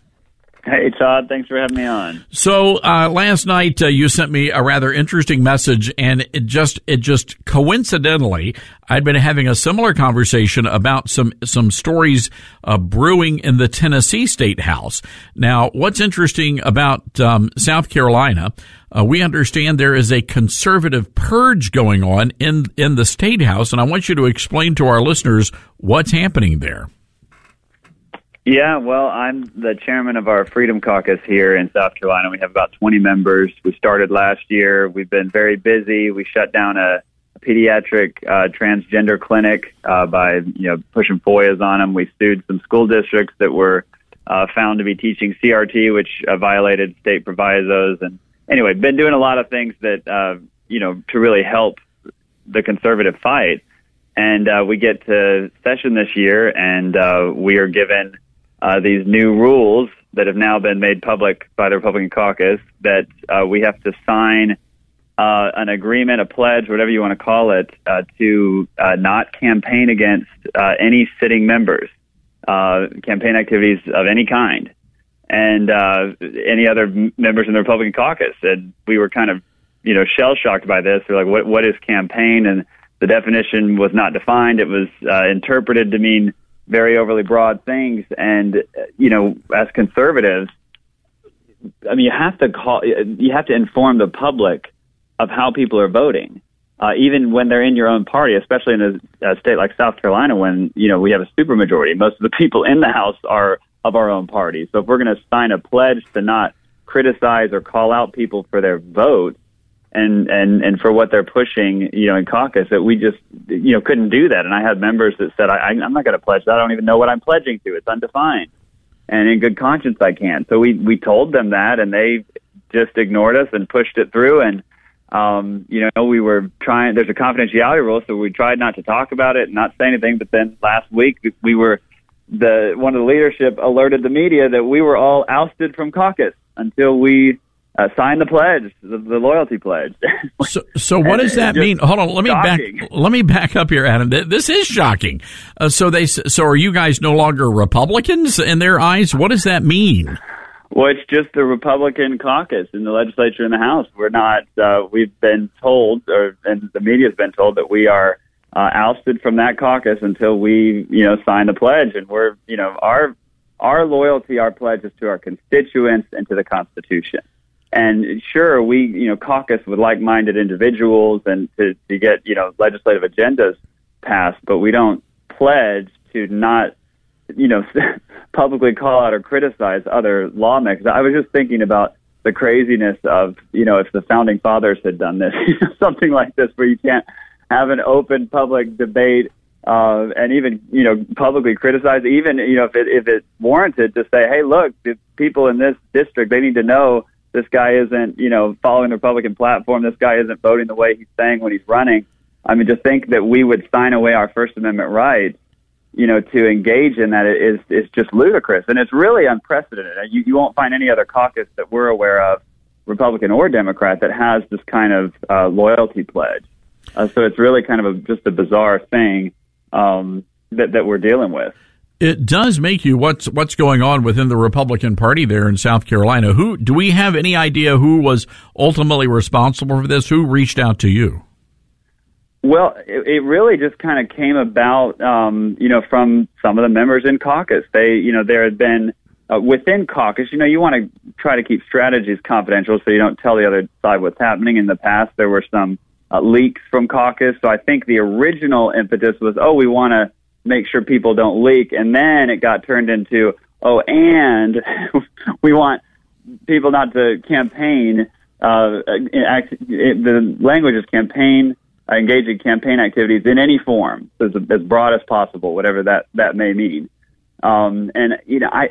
Speaker 11: Hey, Todd. Thanks for having me on.
Speaker 3: So uh, last night uh, you sent me a rather interesting message, and it just it just coincidentally I'd been having a similar conversation about some some stories uh, brewing in the Tennessee State House. Now, what's interesting about um, South Carolina? Uh, we understand there is a conservative purge going on in in the state house, and I want you to explain to our listeners what's happening there.
Speaker 11: Yeah, well, I'm the chairman of our Freedom Caucus here in South Carolina. We have about 20 members. We started last year. We've been very busy. We shut down a, a pediatric uh, transgender clinic uh, by you know pushing FOIAs on them. We sued some school districts that were uh, found to be teaching CRT, which uh, violated state provisos. And anyway, been doing a lot of things that uh, you know to really help the conservative fight. And uh, we get to session this year, and uh, we are given uh, these new rules that have now been made public by the Republican caucus that uh, we have to sign uh, an agreement, a pledge, whatever you want to call it, uh, to uh, not campaign against uh, any sitting members, uh, campaign activities of any kind, and uh, any other members in the Republican caucus. And we were kind of, you know, shell shocked by this. We're like, what, what is campaign? And the definition was not defined. It was uh, interpreted to mean very overly broad things. And uh, you know, as conservatives, I mean, you have to call, you have to inform the public of how people are voting, uh, even when they're in your own party, especially in a, a state like South Carolina, when you know we have a supermajority. Most of the people in the House are of our own party. So if we're going to sign a pledge to not criticize or call out people for their vote, and and and for what they're pushing, you know, in caucus, that we just you know couldn't do that. And I had members that said, I, I'm not going to pledge that. I don't even know what I'm pledging to. It's undefined, and in good conscience, I can't. So we we told them that, and they just ignored us and pushed it through. And um, you know, we were trying. There's a confidentiality rule, so we tried not to talk about it and not say anything. But then last week, we were the one of the leadership alerted the media that we were all ousted from caucus until we uh, sign the pledge, the, the loyalty pledge.
Speaker 3: so, so what does that mean? Hold on, let me
Speaker 11: shocking.
Speaker 3: back. Let me back up here, Adam. This is shocking. Uh, so they, so are you guys no longer Republicans in their eyes? What does that mean?
Speaker 11: Well, it's just the Republican caucus in the legislature and the House. We're not. Uh, we've been told, or and the media's been told that we are uh, ousted from that caucus until we, you know, sign the pledge. And we're, you know, our our loyalty, our pledge is to our constituents and to the Constitution. And sure, we, you know, caucus with like-minded individuals and to, to get, you know, legislative agendas passed, but we don't pledge to not, you know, publicly call out or criticize other lawmakers. I was just thinking about the craziness of, you know, if the founding fathers had done this, something like this where you can't have an open public debate uh, and even you know publicly criticize, even you know if it if it's warranted to say, hey, look, the people in this district they need to know this guy isn't you know following the Republican platform. This guy isn't voting the way he's saying when he's running. I mean, to think that we would sign away our First Amendment rights, you know, to engage in that is is just ludicrous, and it's really unprecedented. You you won't find any other caucus that we're aware of, Republican or Democrat, that has this kind of uh, loyalty pledge. Uh, so it's really kind of a, just a bizarre thing um, that that we're dealing with.
Speaker 3: It does make you what's what's going on within the Republican Party there in South Carolina. Who do we have any idea who was ultimately responsible for this? Who reached out to you?
Speaker 11: Well, it, it really just kind of came about, um, you know, from some of the members in caucus. They, you know, there had been uh, within caucus. You know, you want to try to keep strategies confidential so you don't tell the other side what's happening. In the past, there were some uh, leaks from caucus. So I think the original impetus was, oh, we want to make sure people don't leak, and then it got turned into, oh, and we want people not to campaign. Uh, act, the language is campaign, uh, campaign activities in any form, as, as broad as possible, whatever that that may mean. Um, and you know, I,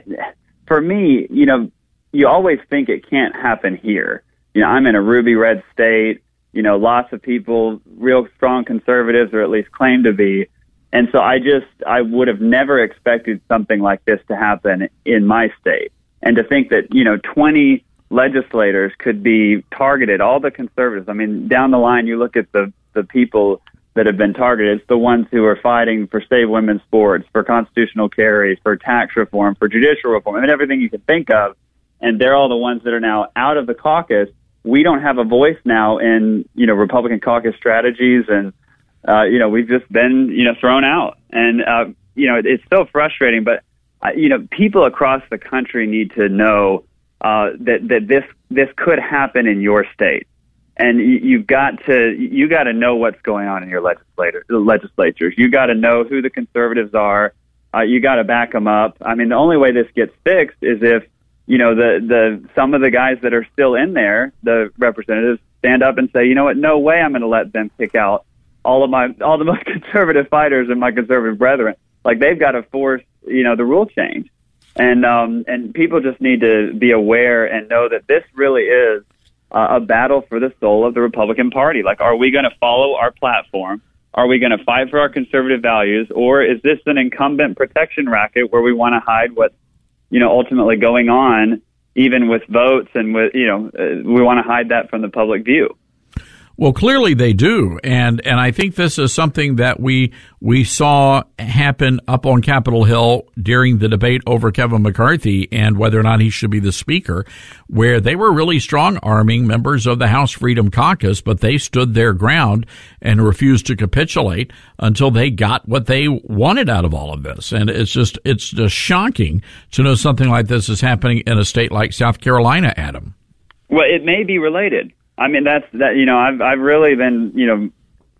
Speaker 11: for me, you know, you always think it can't happen here. You know, I'm in a ruby red state you know, lots of people, real strong conservatives, or at least claim to be. And so I just, I would have never expected something like this to happen in my state. And to think that, you know, 20 legislators could be targeted, all the conservatives. I mean, down the line, you look at the, the people that have been targeted. It's the ones who are fighting for save women's sports, for constitutional carry, for tax reform, for judicial reform, I mean, everything you can think of. And they're all the ones that are now out of the caucus we don't have a voice now in you know Republican caucus strategies, and uh, you know we've just been you know thrown out, and uh, you know it's so frustrating. But uh, you know people across the country need to know uh, that that this this could happen in your state, and you, you've got to you got to know what's going on in your legislator legislatures. You got to know who the conservatives are. Uh, you got to back them up. I mean, the only way this gets fixed is if you know, the, the, some of the guys that are still in there, the representatives stand up and say, you know what, no way I'm going to let them pick out all of my, all the most conservative fighters and my conservative brethren. Like they've got to force, you know, the rule change. And, um, and people just need to be aware and know that this really is uh, a battle for the soul of the Republican Party. Like, are we going to follow our platform? Are we going to fight for our conservative values? Or is this an incumbent protection racket where we want to hide what's you know, ultimately going on, even with votes and with, you know, uh, we want to hide that from the public view.
Speaker 3: Well, clearly they do, and and I think this is something that we we saw happen up on Capitol Hill during the debate over Kevin McCarthy and whether or not he should be the speaker, where they were really strong arming members of the House Freedom Caucus, but they stood their ground and refused to capitulate until they got what they wanted out of all of this. And it's just it's just shocking to know something like this is happening in a state like South Carolina, Adam.
Speaker 11: Well, it may be related. I mean, that's that. You know, I've I've really been you know,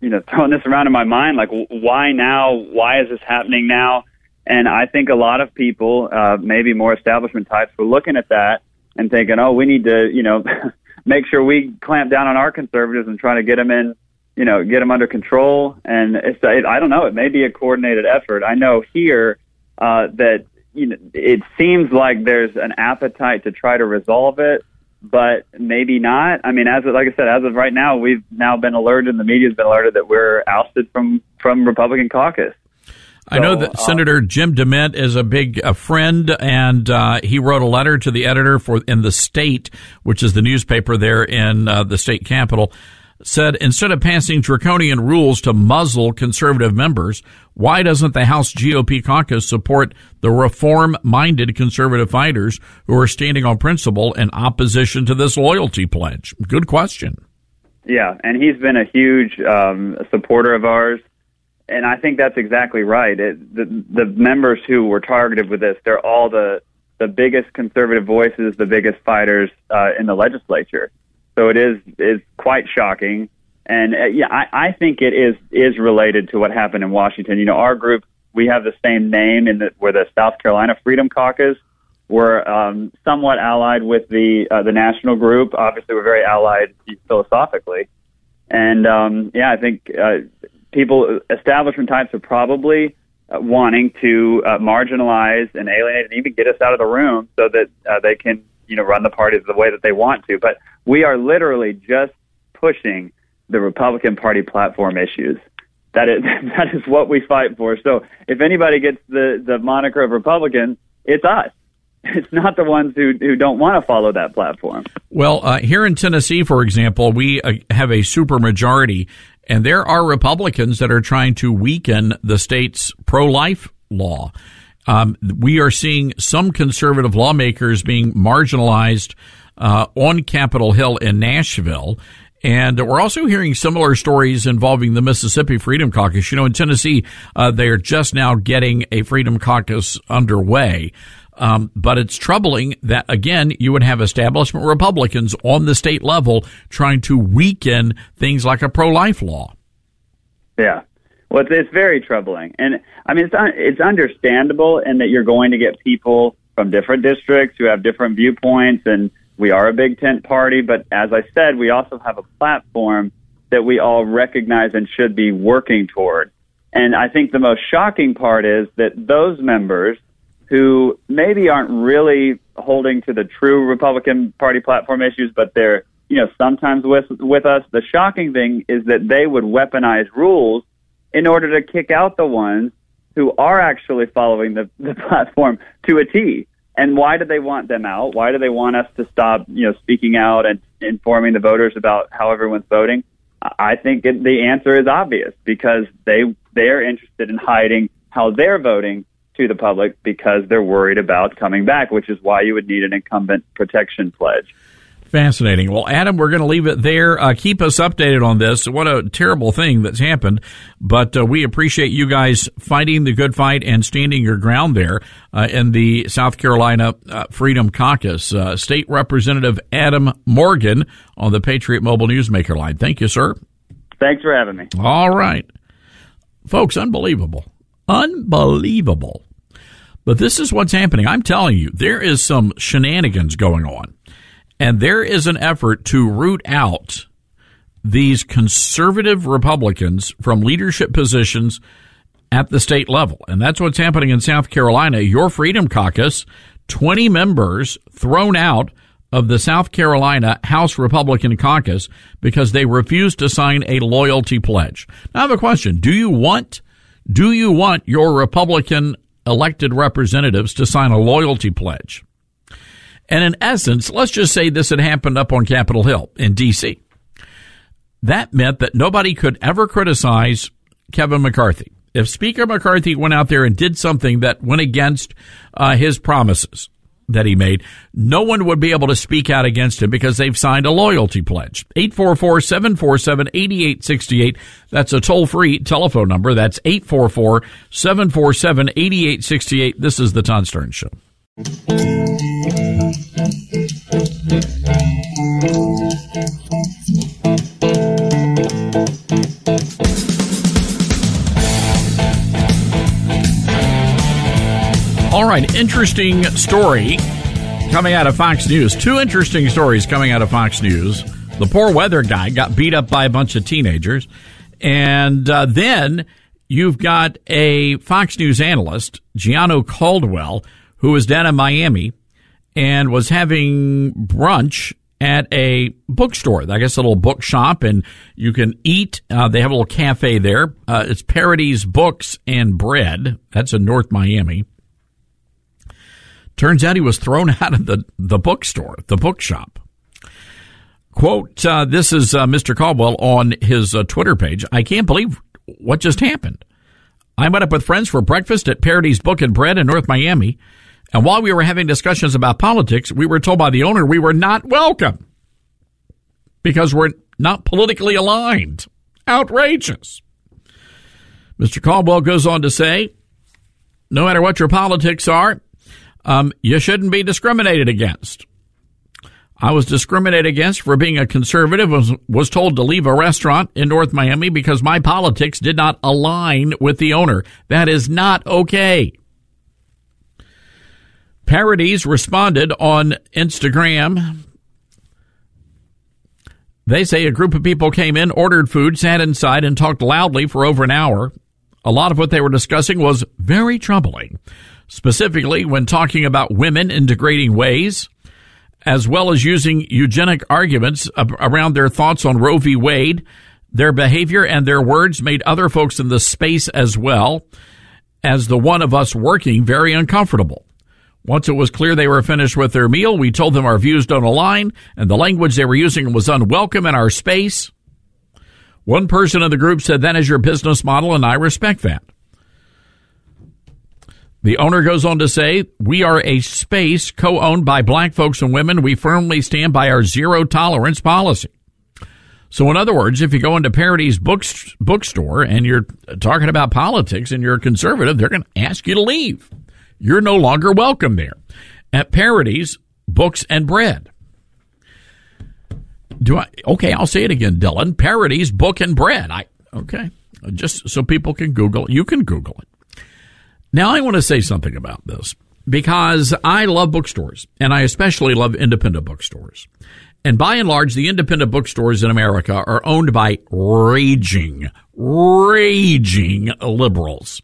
Speaker 11: you know, throwing this around in my mind. Like, why now? Why is this happening now? And I think a lot of people, uh, maybe more establishment types, were looking at that and thinking, oh, we need to, you know, make sure we clamp down on our conservatives and try to get them in, you know, get them under control. And it's, it, I don't know, it may be a coordinated effort. I know here uh, that you know, it seems like there's an appetite to try to resolve it but maybe not. I mean, as of, like I said, as of right now, we've now been alerted, and the media's been alerted that we're ousted from from Republican caucus.
Speaker 3: I know that uh, Senator Jim DeMint is a big a friend, and uh, he wrote a letter to the editor for in the state, which is the newspaper there in uh, the state capital, said instead of passing draconian rules to muzzle conservative members, why doesn't the House GOP caucus support the reform minded conservative fighters who are standing on principle in opposition to this loyalty pledge? Good question.
Speaker 11: Yeah, and he's been a huge um, supporter of ours, and I think that's exactly right. It, the the members who were targeted with this, they're all the the biggest conservative voices, the biggest fighters uh, in the legislature. So it is is quite shocking, and uh, yeah, I, I think it is is related to what happened in Washington. You know, our group we have the same name in the we're the South Carolina Freedom Caucus. We're um, somewhat allied with the uh, the national group. Obviously, we're very allied philosophically, and um, yeah, I think uh, people establishment types are probably uh, wanting to uh, marginalize and alienate and even get us out of the room so that uh, they can you know run the parties the way that they want to. But we are literally just pushing the Republican Party platform issues. That is that is what we fight for. So if anybody gets the the moniker of Republican, it's us. It's not the ones who who don't want to follow that platform.
Speaker 3: Well, uh, here in Tennessee, for example, we uh, have a supermajority, and there are Republicans that are trying to weaken the state's pro life law. Um, we are seeing some conservative lawmakers being marginalized uh, on Capitol Hill in Nashville. And we're also hearing similar stories involving the Mississippi Freedom Caucus. You know, in Tennessee, uh, they are just now getting a Freedom Caucus underway. Um, but it's troubling that, again, you would have establishment Republicans on the state level trying to weaken things like a pro life law.
Speaker 11: Yeah. Well, it's, it's very troubling. And I mean, it's, un- it's understandable in that you're going to get people from different districts who have different viewpoints and we are a big tent party, but as I said, we also have a platform that we all recognize and should be working toward. And I think the most shocking part is that those members who maybe aren't really holding to the true Republican Party platform issues, but they're, you know, sometimes with, with us, the shocking thing is that they would weaponize rules in order to kick out the ones who are actually following the, the platform to a T. And why do they want them out? Why do they want us to stop, you know, speaking out and informing the voters about how everyone's voting? I think it, the answer is obvious because they they are interested in hiding how they're voting to the public because they're worried about coming back, which is why you would need an incumbent protection pledge.
Speaker 3: Fascinating. Well, Adam, we're going to leave it there. Uh, keep us updated on this. What a terrible thing that's happened. But uh, we appreciate you guys fighting the good fight and standing your ground there uh, in the South Carolina uh, Freedom Caucus. Uh, State Representative Adam Morgan on the Patriot Mobile Newsmaker line. Thank you, sir.
Speaker 11: Thanks for having me.
Speaker 3: All right. Folks, unbelievable. Unbelievable. But this is what's happening. I'm telling you, there is some shenanigans going on. And there is an effort to root out these conservative Republicans from leadership positions at the state level. And that's what's happening in South Carolina. Your Freedom Caucus, 20 members thrown out of the South Carolina House Republican caucus because they refused to sign a loyalty pledge. Now I have a question. Do you want, do you want your Republican elected representatives to sign a loyalty pledge? And in essence, let's just say this had happened up on Capitol Hill in D.C. That meant that nobody could ever criticize Kevin McCarthy. If Speaker McCarthy went out there and did something that went against uh, his promises that he made, no one would be able to speak out against him because they've signed a loyalty pledge. 844-747-8868. That's a toll-free telephone number. That's 844-747-8868. This is the Todd Starnes Show. All right, interesting story coming out of Fox News. Two interesting stories coming out of Fox News. The poor weather guy got beat up by a bunch of teenagers. And uh, then you've got a Fox News analyst, Gianno Caldwell, who was down in Miami and was having brunch at a bookstore. I guess a little bookshop, and you can eat. Uh, they have a little cafe there. Uh, it's Paradis Books and Bread. That's in North Miami. Turns out he was thrown out of the, the bookstore, the bookshop. Quote, uh, this is uh, Mr. Caldwell on his uh, Twitter page. I can't believe what just happened. I met up with friends for breakfast at Paradis Book and Bread in North Miami. And while we were having discussions about politics, we were told by the owner we were not welcome because we're not politically aligned. Outrageous. Mr. Caldwell goes on to say, no matter what your politics are, um, you shouldn't be discriminated against. I was discriminated against for being a conservative, was, was told to leave a restaurant in North Miami because my politics did not align with the owner. That is not okay. Paradis responded on Instagram. They say a group of people came in, ordered food, sat inside, and talked loudly for over an hour. A lot of what they were discussing was very troubling, specifically when talking about women in degrading ways as well as using eugenic arguments around their thoughts on Roe v. Wade. Their behavior and their words made other folks in the space as well as the one of us working very uncomfortable. Once it was clear they were finished with their meal, we told them our views don't align and the language they were using was unwelcome in our space. One person in the group said, That is your business model, and I respect that. The owner goes on to say, We are a space co owned by black folks and women. We firmly stand by our zero tolerance policy. So, in other words, if you go into Paradis books, bookstore and you're talking about politics and you're a conservative, they're going to ask you to leave. You're no longer welcome there. At Paradis, Books and Bread. Do I? Okay, I'll say it again, Dylan. Paradis, Book and Bread. I okay, just so people can Google. You can Google it. Now, I want to say something about this because I love bookstores and I especially love independent bookstores. And by and large, the independent bookstores in America are owned by raging, raging liberals.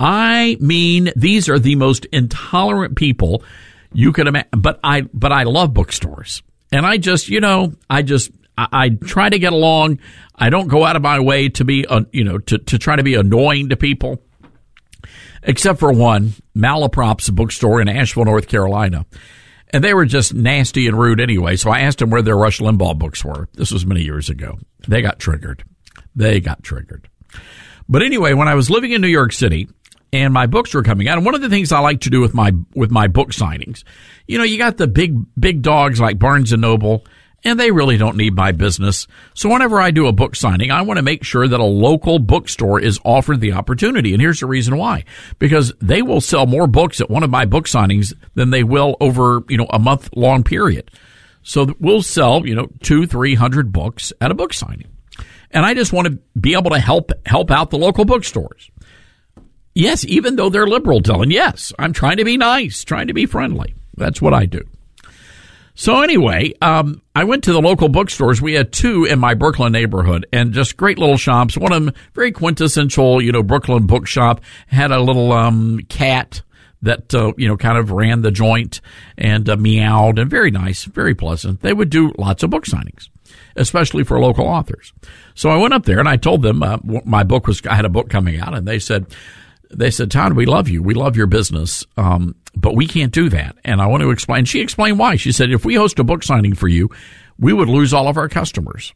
Speaker 3: I mean, these are the most intolerant people you can imagine. But I, but I love bookstores. And I just, you know, I just, I, I try to get along. I don't go out of my way to be, uh, you know, to, to try to be annoying to people except for one, Malaprop's bookstore in Asheville, North Carolina. And they were just nasty and rude anyway. So I asked them where their Rush Limbaugh books were. This was many years ago. They got triggered. They got triggered. But anyway, when I was living in New York City and my books were coming out, and one of the things I like to do with my with my book signings, you know, you got the big big dogs like Barnes and Noble and they really don't need my business. So whenever I do a book signing, I want to make sure that a local bookstore is offered the opportunity. And here's the reason why. Because they will sell more books at one of my book signings than they will over, you know, a month long period. So we'll sell, you know, two, three hundred books at a book signing. And I just want to be able to help, help out the local bookstores. Yes, even though they're liberal, Dylan. Yes, I'm trying to be nice, trying to be friendly. That's what I do. So anyway, um, I went to the local bookstores. We had two in my Brooklyn neighborhood, and just great little shops. One of them very quintessential, you know, Brooklyn bookshop had a little um, cat that uh, you know kind of ran the joint and uh, meowed, and very nice, very pleasant. They would do lots of book signings, especially for local authors. So I went up there and I told them uh, my book was I had a book coming out, and they said they said, Todd, we love you. We love your business. Um, but we can't do that. And I want to explain. She explained why. She said, if we host a book signing for you, we would lose all of our customers.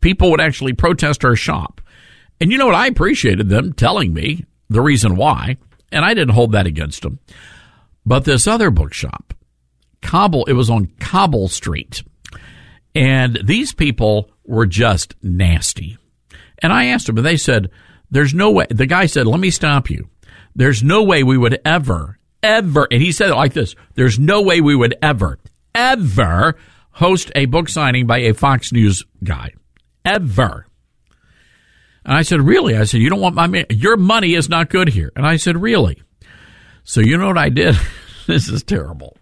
Speaker 3: People would actually protest our shop. And you know what? I appreciated them telling me the reason why. And I didn't hold that against them. But this other bookshop, Cobble, it was on Cobble Street. And these people were just nasty. And I asked them, and they said, there's no way. The guy said, let me stop you. There's no way we would ever, ever, and he said it like this there's no way we would ever, ever host a book signing by a Fox News guy. Ever. And I said, Really? I said, You don't want my money. Your money is not good here. And I said, Really? So you know what I did? this is terrible.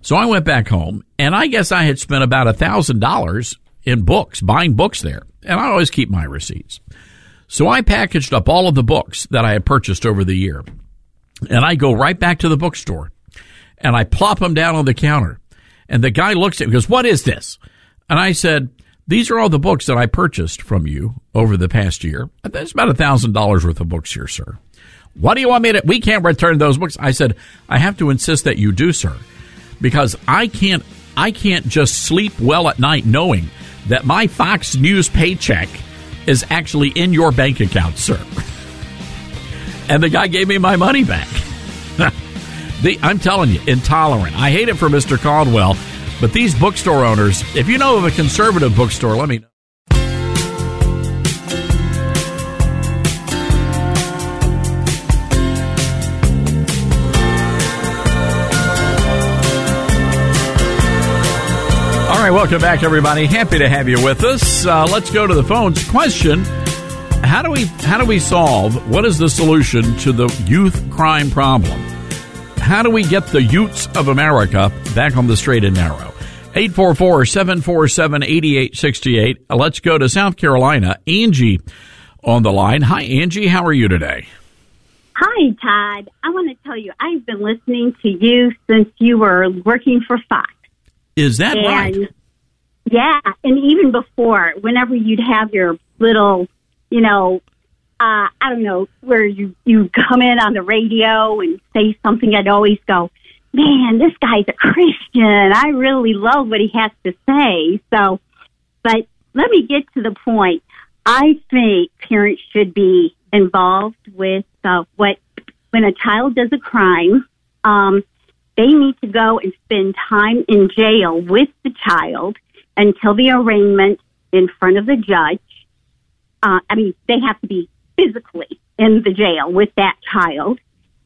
Speaker 3: So I went back home, and I guess I had spent about a thousand dollars in books, buying books there. And I always keep my receipts. So I packaged up all of the books that I had purchased over the year. And I go right back to the bookstore and I plop them down on the counter. And the guy looks at me and goes, What is this? And I said, These are all the books that I purchased from you over the past year. That's about a thousand dollars worth of books here, sir. What do you want me to? We can't return those books. I said, I have to insist that you do, sir, because I can't, I can't just sleep well at night knowing that my Fox News paycheck is actually in your bank account, sir. and the guy gave me my money back. the, I'm telling you, intolerant. I hate it for Mr. Caldwell, but these bookstore owners, if you know of a conservative bookstore, let me know. Welcome back, everybody. Happy to have you with us. Uh, let's go to the phones. Question: How do we how do we solve? What is the solution to the youth crime problem? How do we get the youths of America back on the straight and narrow? 844-747-8868. Uh, let's go to South Carolina. Angie on the line. Hi, Angie. How are you today?
Speaker 12: Hi, Todd. I want to tell you, I've been listening to you since you were working for Fox.
Speaker 3: Is that
Speaker 12: and,
Speaker 3: right?
Speaker 12: Yeah, and even before, whenever you'd have your little, you know, uh, I don't know, where you you come in on the radio and say something, I'd always go, "Man, this guy's a Christian. I really love what he has to say." So, but let me get to the point. I think parents should be involved with uh, what when a child does a crime. Um, they need to go and spend time in jail with the child until the arraignment in front of the judge. Uh, I mean, they have to be physically in the jail with that child.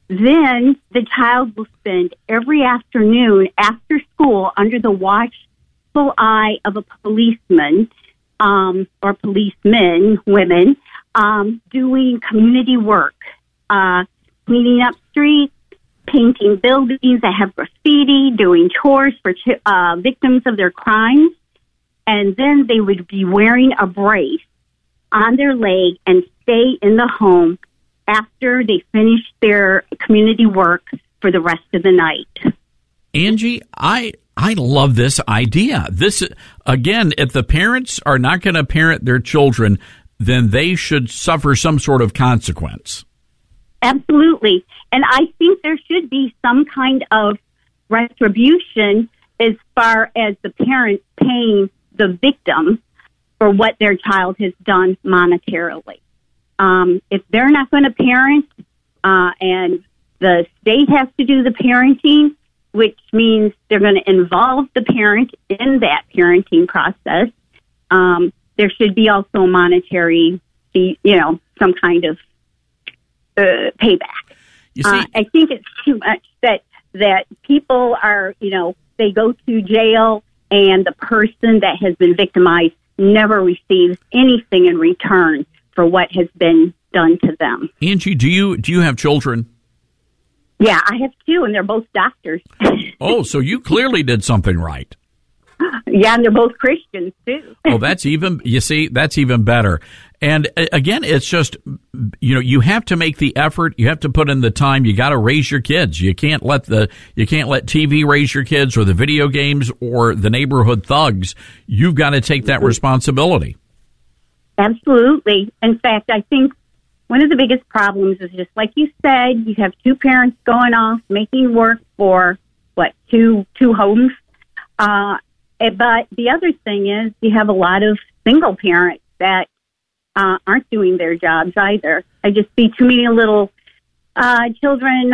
Speaker 12: Then the child will spend every afternoon after school under the watchful eye of a policeman um, or policemen, women, um, doing community work, uh, cleaning up streets, painting buildings that have graffiti, doing chores for ch- uh, victims of their crimes. And then they would be wearing a brace on their leg and stay in the home after they finished their community work for the rest of the night.
Speaker 3: Angie, I I love this idea. This again, if the parents are not going to parent their children, then they should suffer some sort of consequence.
Speaker 12: Absolutely. And I think there should be some kind of retribution as far as the parents paying the victim for what their child has done monetarily. Um, if they're not going to parent uh, and the state has to do the parenting, which means they're going to involve the parent in that parenting process, um, there should be also monetary, you know, some kind of uh, payback.
Speaker 3: You see,
Speaker 12: uh, I think it's too much that that people are, you know, they go to jail and the person that has been victimized never receives anything in return for what has been done to them.
Speaker 3: Angie, do you do you have children?
Speaker 12: Yeah, I have two, and they're both doctors.
Speaker 3: Oh, so you clearly did something right.
Speaker 12: yeah, and they're both Christians too.
Speaker 3: Oh, that's even you see, that's even better. And uh, again, it's just you know, you have to make the effort, you have to put in the time, you got to raise your kids. You can't let the you can't let TV raise your kids or the video games or the neighborhood thugs. You've got to take that responsibility.
Speaker 12: Absolutely. In fact, I think one of the biggest problems is just like you said, you have two parents going off making work for what two two homes. Uh, eh, but the other thing is you have a lot of single parents that uh, aren't doing their jobs either. I just see too many little uh, children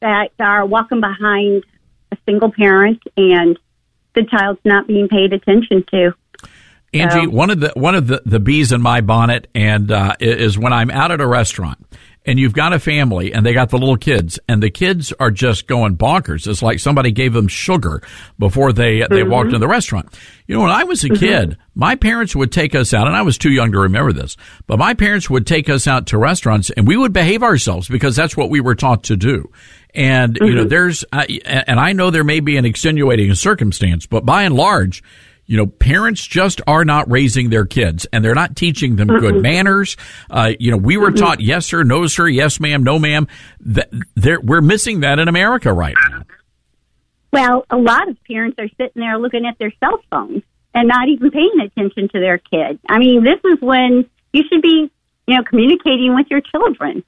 Speaker 12: that are walking behind a single parent, and the child's not being paid attention to.
Speaker 3: Angie,
Speaker 12: So-
Speaker 3: one of the one of the, the bees in my bonnet, and uh, is when I'm out at a restaurant, and you've got a family, and they got the little kids, and the kids are just going bonkers. It's like somebody gave them sugar before they they
Speaker 13: Mhm.
Speaker 3: walked in the restaurant. You know, when I was a kid, my parents would take us out, and I was too young to remember this, but my parents would take us out to restaurants, and we would behave ourselves because that's what we were taught to do. And you know,
Speaker 13: Mhm.
Speaker 3: there's, uh, and I know there may be an extenuating circumstance, but by and large, you know, parents just are not raising their kids and they're not teaching them good
Speaker 12: Mm-mm.
Speaker 3: manners. Uh, you know, we were
Speaker 12: Mhm.
Speaker 3: taught yes sir, no sir, yes ma'am, no ma'am. That there, we're missing that in America right now.
Speaker 12: Well, a lot of parents are sitting there looking at their cell phones and not even paying attention to their kid. I mean, this is when you should be, you know, communicating with your children.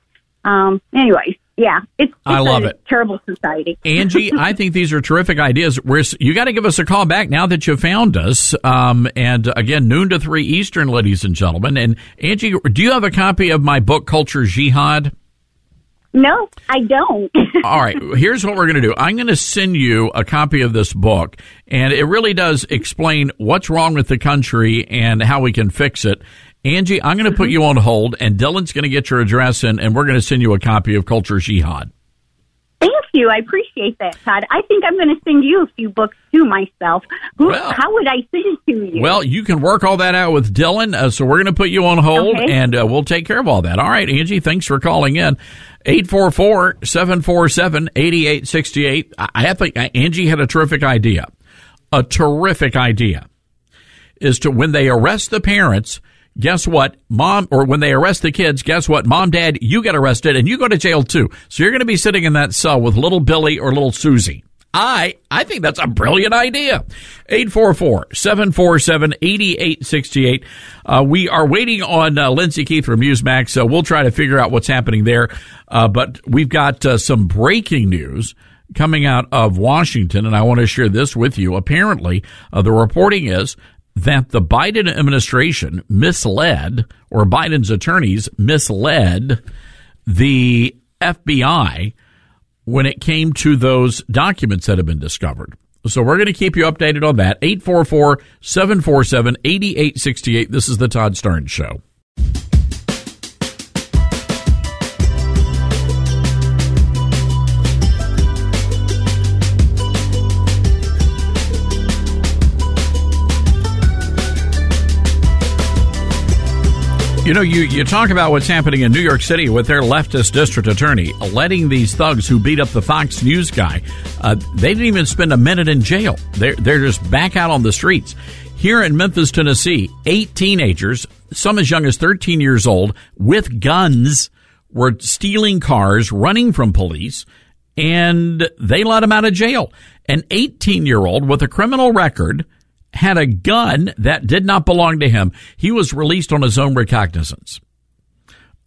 Speaker 12: Um, anyways, yeah, it's, it's
Speaker 3: I love
Speaker 12: a
Speaker 3: it.
Speaker 12: terrible society.
Speaker 3: Angie, I think these are terrific ideas. We're, you got to give us a call back now that you found us. Um, and again, noon to three Eastern, ladies and gentlemen. And Angie, do you have a copy of my book, Culture Jihad?
Speaker 12: No, I don't.
Speaker 3: All right, here's what we're going to do. I'm going to send you a copy of this book, and it really does explain what's wrong with the country and how we can fix it. Angie, I'm going to put you on hold, and Dylan's going to get your address, and, and we're going to send you a copy of Culture Jihad.
Speaker 12: Thank you. I appreciate that, Todd. I think I'm going to send you a few books too myself. Who,
Speaker 3: Well-
Speaker 12: how would I send it to you?
Speaker 3: Well, you can work all that out with Dylan, uh, so we're going to put you on hold,
Speaker 12: Okay.
Speaker 3: and uh, we'll take care of all that. All right, Angie, thanks for calling in. 844-747-8868. I I have to, Angie had a terrific idea. A terrific idea is to, when they arrest the parents, guess what? Mom, or when they arrest the kids, guess what? Mom, dad, you get arrested and you go to jail too. So you're going to be sitting in that cell with little Billy or little Susie. I, I think that's a brilliant idea. 844-747-8868. Uh, we are waiting on uh, Lyndsay Keith from Newsmax, so we'll try to figure out what's happening there. Uh, but we've got uh, some breaking news coming out of Washington, and I want to share this with you. Apparently, uh, the reporting is that the Biden administration misled, or Biden's attorneys misled the FBI when it came to those documents that have been discovered. So we're going to keep you updated on that. 844-747-8868. This is the Todd Starnes Show. You know, you, you talk about what's happening in New York City with their leftist district attorney letting these thugs who beat up the Fox News guy, uh, they didn't even spend a minute in jail. They're, they're just back out on the streets. Here in Memphis, Tennessee, eight teenagers, some as young as 13 years old, with guns, were stealing cars, running from police, and they let them out of jail. An 18 year old with a criminal record had a gun that did not belong to him. He was released on his own recognizance.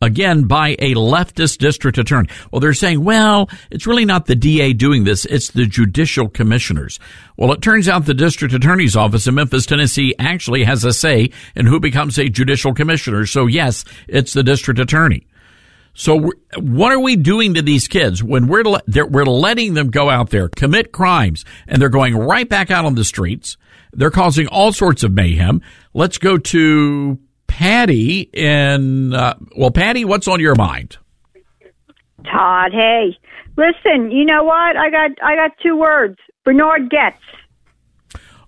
Speaker 3: Again, by a leftist district attorney. Well, they're saying, well, it's really not the DA doing this. It's the judicial commissioners. Well, it turns out the district attorney's office in Memphis, Tennessee actually has a say in who becomes a judicial commissioner. So yes, it's the district attorney. So what are we doing to these kids when we're we're letting them go out there commit crimes and they're going right back out on the streets? They're causing all sorts of mayhem. Let's go to Patty in uh, well, Patty, what's on your mind?
Speaker 13: Todd, hey, listen. You know what? I got I got two words. Bernhard Goetz.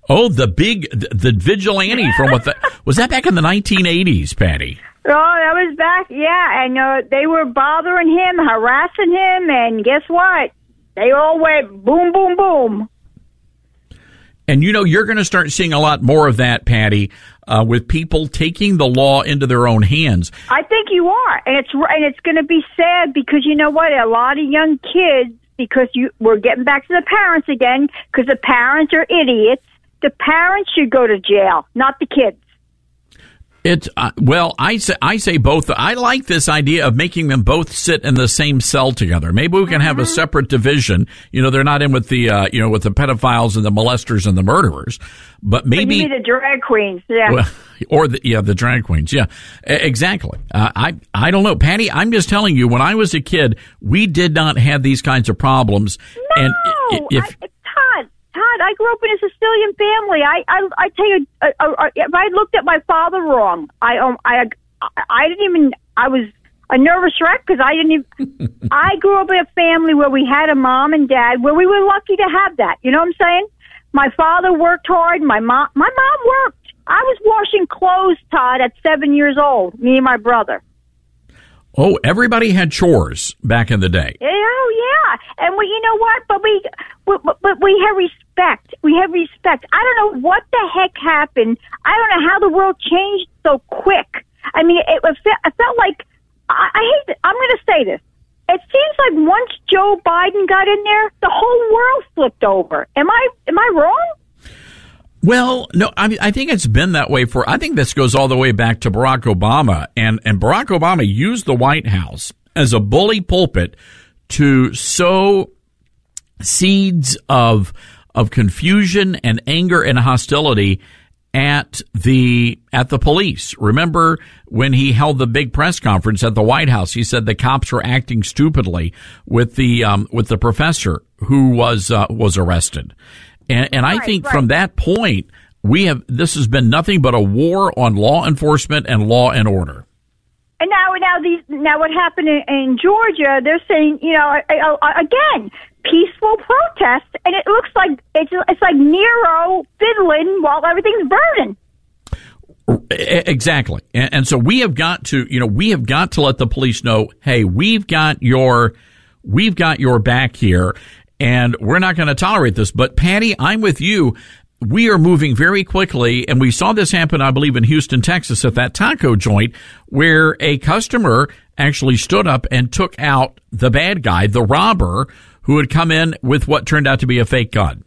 Speaker 3: Oh, the big the, the vigilante from what the, was that back in the 1980s, Patty?
Speaker 13: Oh, that was back. Yeah, and uh, they were bothering him, harassing him, and guess what? They all went boom, boom, boom.
Speaker 3: And you know, you're going to start seeing a lot more of that, Patty, uh, with people taking the law into their own hands.
Speaker 13: I think you are, and it's and it's going to be sad because you know what? A lot of young kids, because you we're getting back to the parents again, because the parents are idiots. The parents should go to jail, not the kids.
Speaker 3: It uh, well, I say I say both. I like this idea of making them both sit in the same cell together. Maybe we can have a separate division. You know, they're not in with the uh, you know with the pedophiles and the molesters and the murderers, but
Speaker 13: But
Speaker 3: maybe
Speaker 13: you the drag queens? Yeah.
Speaker 3: well, or the yeah the drag queens. Yeah, exactly. Uh, I I don't know, Patty. I'm just telling you. When I was a kid, we did not have these kinds of problems. and
Speaker 13: No,
Speaker 3: if
Speaker 13: I, Todd, Todd, I grew up in a Sicilian family. I, I, I tell you, uh, uh, if I looked at my father wrong, I, um, I, I didn't even. I was a nervous wreck because I didn't even. I grew up in a family where we had a mom and dad, where we were lucky to have that. You know what I'm saying? My father worked hard. My mom, my mom worked. I was washing clothes, Todd, at seven years old. Me and my brother.
Speaker 3: Oh, everybody had chores back in the day.
Speaker 13: Eh, oh yeah, and we, you know what? But we, but- but we have respect. We have respect. I don't know what the heck happened. I don't know how the world changed so quick. I mean, it, fe- it felt like I, I hate. I'm going to say this. It seems like once Joe Biden got in there, the whole world flipped over. Am I am I wrong?
Speaker 3: Well, no, I mean, I think it's been that way for, I think this goes all the way back to Barack Obama and, and Barack Obama used the White House as a bully pulpit to sow seeds of of confusion and anger and hostility at the at the police. Remember when he held the big press conference at the White House? He said the cops were acting stupidly with the um, with the professor who was uh, was arrested, and, and I
Speaker 13: Right,
Speaker 3: think
Speaker 13: right.
Speaker 3: from that point we have this has been nothing but a war on law enforcement and law and order.
Speaker 13: And now, now these, now what happened in, in Georgia? They're saying, you know, again, peaceful protest, and it looks like it's it's like Nero fiddling while everything's burning.
Speaker 3: Exactly. And, and so we have got to, you know, we have got to let the police know, hey, we've got your, we've got your back here and we're not going to tolerate this. But Patty, I'm with you. We are moving very quickly, and we saw this happen, I believe, in Houston, Texas, at that taco joint, where a customer actually stood up and took out the bad guy, the robber, who had come in with what turned out to be a fake gun.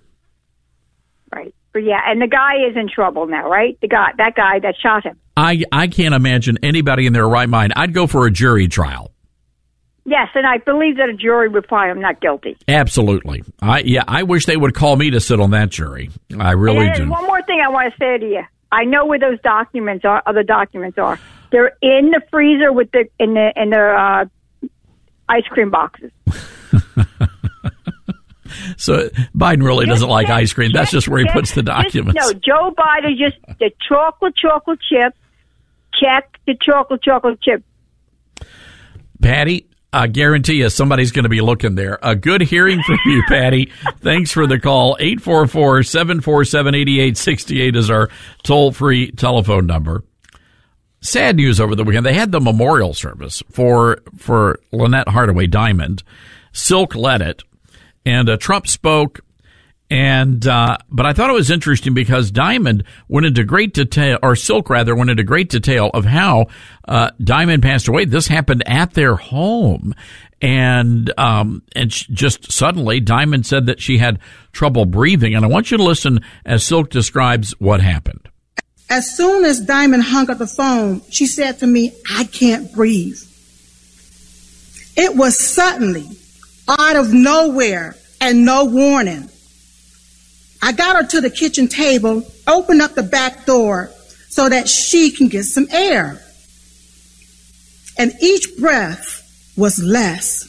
Speaker 13: Right. But yeah, and the guy is in trouble now, right? The guy, that guy that shot him.
Speaker 3: I I can't imagine anybody in their right mind. I'd go for a jury trial.
Speaker 13: Yes, and I believe that a jury would find him not guilty.
Speaker 3: Absolutely. I yeah, I wish they would call me to sit on that jury. I really
Speaker 13: and
Speaker 3: do.
Speaker 13: one more thing I want to say to you. I know where those documents are. Other documents are. They're in the freezer with the in the in the uh, ice cream boxes.
Speaker 3: So Biden really doesn't like ice cream. That's just where he puts the documents.
Speaker 13: no, Joe Biden just the chocolate chocolate chip. Check the chocolate chocolate chip.
Speaker 3: Patty, I guarantee you somebody's going to be looking there. A good hearing from you, Patty. Thanks for the call. 844-747-8868 is our toll-free telephone number. Sad news over the weekend. They had the memorial service for for Lynette Hardaway Diamond. Silk led it, and uh, Trump spoke. And uh, but I thought it was interesting because Diamond went into great detail, or Silk rather went into great detail of how uh, Diamond passed away. This happened at their home, and um, and just suddenly Diamond said that she had trouble breathing. And I want you to listen as Silk describes what happened.
Speaker 14: As soon as Diamond hung up the phone, she said to me, I can't breathe. It was suddenly, out of nowhere, and no warning. I got her to the kitchen table, opened up the back door so that she can get some air. And each breath was less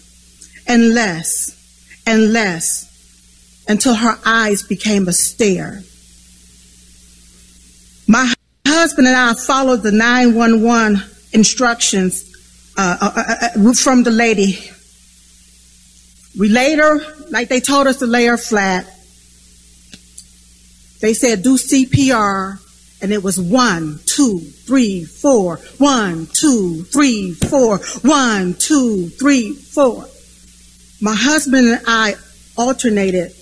Speaker 14: and less and less until her eyes became a stare. My husband and I followed the 911 instructions uh, uh, uh, from the lady. We laid her, like they told us to lay her flat. They said do CPR, and it was one, two, three, four, one, two, three, four, one, two, three, four. My husband and I alternated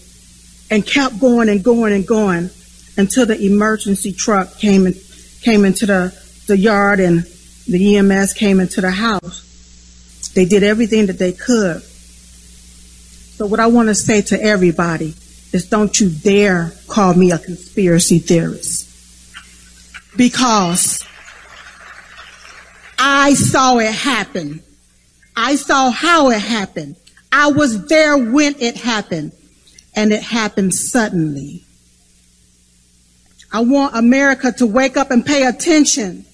Speaker 14: and kept going and going and going until the emergency truck came in, came into the, the yard and the EMS came into the house. They did everything that they could. So what I want to say to everybody is don't you dare call me a conspiracy theorist. Because I saw it happen. I saw how it happened. I was there when it happened. And it happened suddenly. I want America to wake up and pay attention.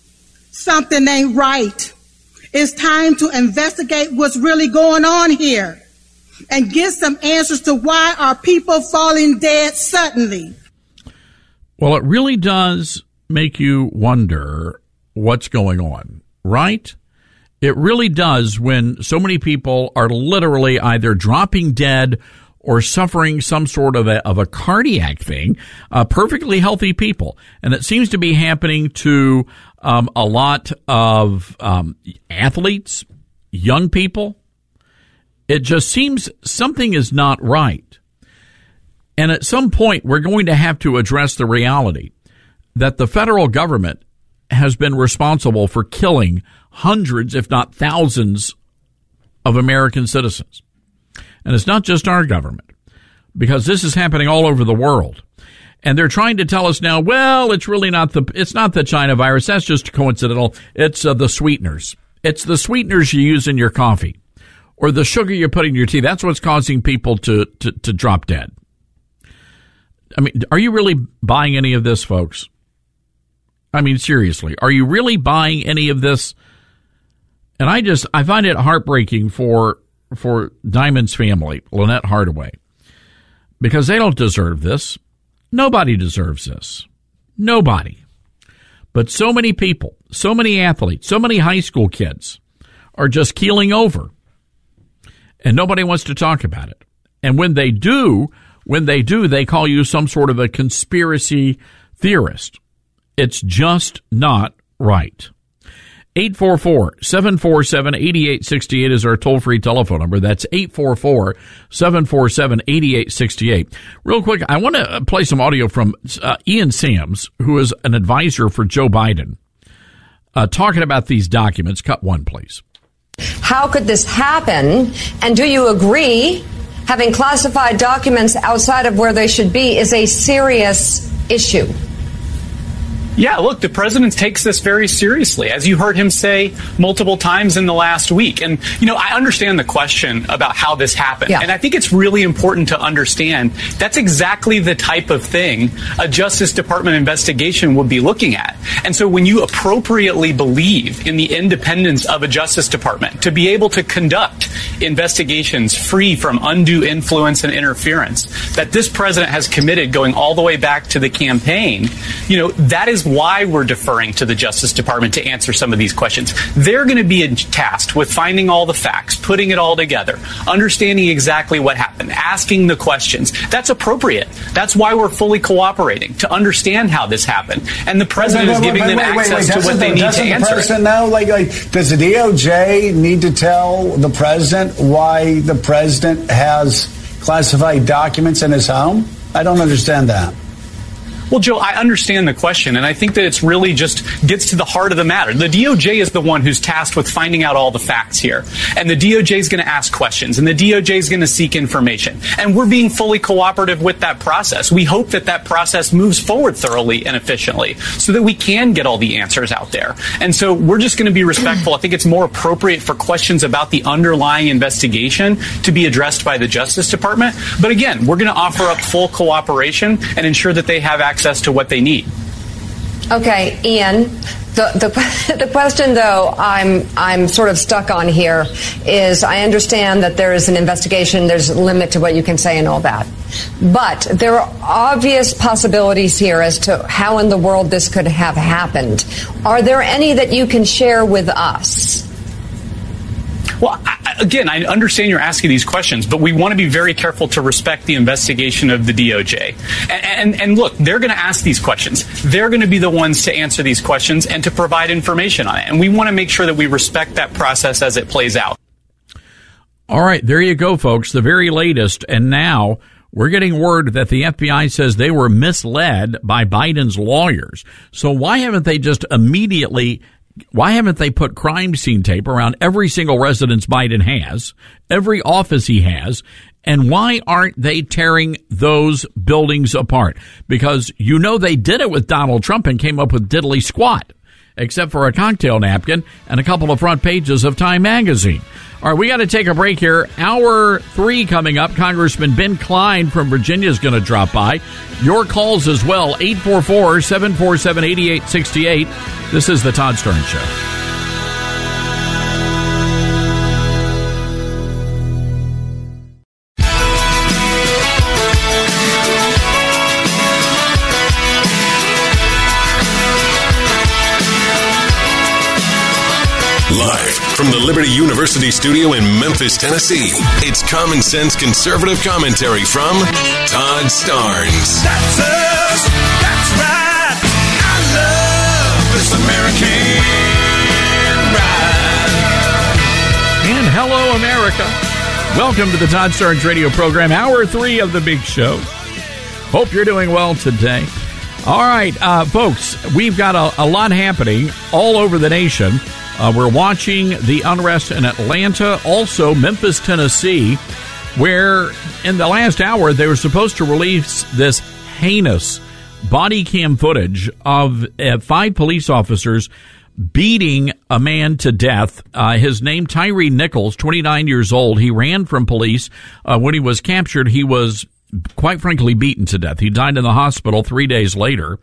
Speaker 14: Something ain't right. It's time to investigate what's really going on here and get some answers to why are people falling dead suddenly.
Speaker 3: Well, it really does make you wonder what's going on, right? It really does when so many people are literally either dropping dead or suffering some sort of a, of a cardiac thing, uh, perfectly healthy people. And it seems to be happening to um, a lot of um, athletes, young people. It just seems something is not right. And at some point, we're going to have to address the reality that the federal government has been responsible for killing hundreds, if not thousands, of American citizens. And it's not just our government, because this is happening all over the world. And they're trying to tell us now, well, it's really not the, it's not the China virus. That's just coincidental. It's uh, the sweeteners. It's the sweeteners you use in your coffee. Or the sugar you're putting in your tea, that's what's causing people to, to, to drop dead. I mean, are you really buying any of this, folks? I mean, seriously, are you really buying any of this? And I just, I find it heartbreaking for, for Diamond's family, Lynette Hardaway, because they don't deserve this. Nobody deserves this. Nobody. But so many people, so many athletes, so many high school kids are just keeling over. And nobody wants to talk about it. And when they do, when they do, they call you some sort of a conspiracy theorist. It's just not right. 844-747-8868 is our toll-free telephone number. That's 844-747-8868. Real quick, I want to play some audio from uh, Ian Sams, who is an advisor for Joe Biden, uh, talking about these documents. Cut one, please.
Speaker 15: How could this happen? And do you agree having classified documents outside of where they should be is a serious issue?
Speaker 16: Yeah, look, the president takes this very seriously, as you heard him say multiple times in the last week. And, you know, I understand the question about how this happened.
Speaker 15: Yeah.
Speaker 16: And I think it's really important to understand that's exactly the type of thing a Justice Department investigation would be looking at. And so when you appropriately believe in the independence of a Justice Department to be able to conduct investigations free from undue influence and interference that this president has committed going all the way back to the campaign, you know, that is why we're deferring to the Justice Department to answer some of these questions. They're going to be tasked with finding all the facts, putting it all together, understanding exactly what happened, asking the questions. That's appropriate. That's why we're fully cooperating to understand how this happened. And the president
Speaker 17: Wait,
Speaker 16: is giving
Speaker 17: wait,
Speaker 16: them
Speaker 17: wait, wait,
Speaker 16: access
Speaker 17: wait,
Speaker 16: to what they
Speaker 17: the-
Speaker 16: need to
Speaker 17: doesn't
Speaker 16: answer.
Speaker 17: The person know, like, like, does the DOJ need to tell the president why the president has classified documents in his home? I don't understand that.
Speaker 16: Well, Joe, I understand the question, and I think that it's really just gets to the heart of the matter. The DOJ is the one who's tasked with finding out all the facts here. And the DOJ is going to ask questions, and the DOJ is going to seek information. And we're being fully cooperative with that process. We hope that that process moves forward thoroughly and efficiently so that we can get all the answers out there. And so we're just going to be respectful. I think it's more appropriate for questions about the underlying investigation to be addressed by the Justice Department. But again, we're going to offer up full cooperation and ensure that they have access to what they need.
Speaker 15: Okay, Ian. The, the the question though I'm I'm sort of stuck on here is I understand that there is an investigation there's a limit to what you can say and all that but there are obvious possibilities here as to how in the world this could have happened are there any that you can share with us
Speaker 16: Well, I- again, I understand you're asking these questions, but we want to be very careful to respect the investigation of the DOJ. And, and, and look, they're going to ask these questions. They're going to be the ones to answer these questions and to provide information on it. And we want to make sure that we respect that process as it plays out.
Speaker 3: All right, there you go, folks. The very latest. And now we're getting word that the FBI says they were misled by Biden's lawyers. So why haven't they just immediately, why haven't they put crime scene tape around every single residence Biden has, every office he has, and why aren't they tearing those buildings apart? Because you know they did it with Donald Trump and came up with diddly squat, except for a cocktail napkin and a couple of front pages of Time magazine. All right, we got to take a break here. Hour three coming up. Congressman Ben Cline from Virginia is going to drop by. Your calls as well 844 747 8868. This is The Todd Starnes Show.
Speaker 1: From the Liberty University studio in Memphis, Tennessee, it's common sense conservative commentary from Todd Starnes.
Speaker 2: That's us. That's right. I love this American ride.
Speaker 3: And hello, America. Welcome to the Todd Starnes radio program, hour three of the big show. Hope you're doing well today. All right, uh, folks, we've got a, a lot happening all over the nation. Uh, we're watching the unrest in Atlanta, also Memphis, Tennessee, where in the last hour they were supposed to release this heinous body cam footage of uh, five police officers beating a man to death. Uh, his name Tyre Nichols, 29 years old. He ran from police. Uh, when he was captured, he was quite frankly beaten to death. He died in the hospital three days later.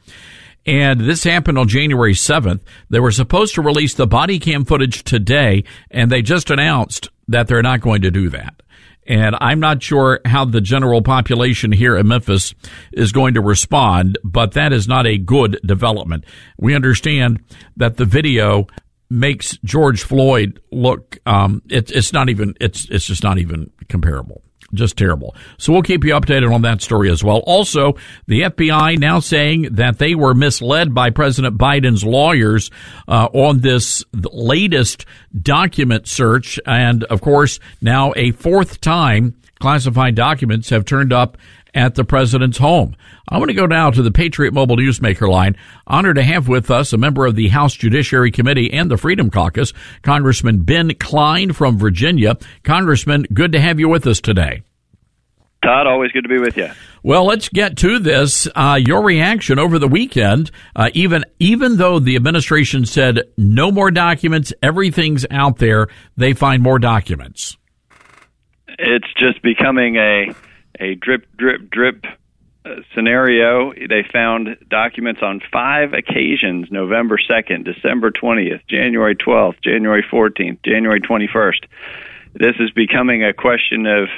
Speaker 3: And this happened on January 7th. They were supposed to release the body cam footage today, and they just announced that they're not going to do that. And I'm not sure how the general population here in Memphis is going to respond, but that is not a good development. We understand that the video makes George Floyd look, um, it, it's not even, it's, it's just not even comparable just terrible. So we'll keep you updated on that story as well. Also, the FBI now saying that they were misled by President Biden's lawyers uh, on this latest document search, and of course, now a fourth time classified documents have turned up at the president's home. I want to go now to the Patriot Mobile Newsmaker line. Honored to have with us a member of the House Judiciary Committee and the Freedom Caucus, Congressman Ben Cline from Virginia. Congressman, good to have you with us today.
Speaker 18: Todd, always good to be with you.
Speaker 3: Well, let's get to this. Uh, your reaction over the weekend, uh, even even though the administration said no more documents, everything's out there, they find more documents.
Speaker 18: It's just becoming a a drip, drip, drip uh, scenario. They found documents on five occasions November 2nd, December 20th, January 12th, January 14th, January 21st. This is becoming a question of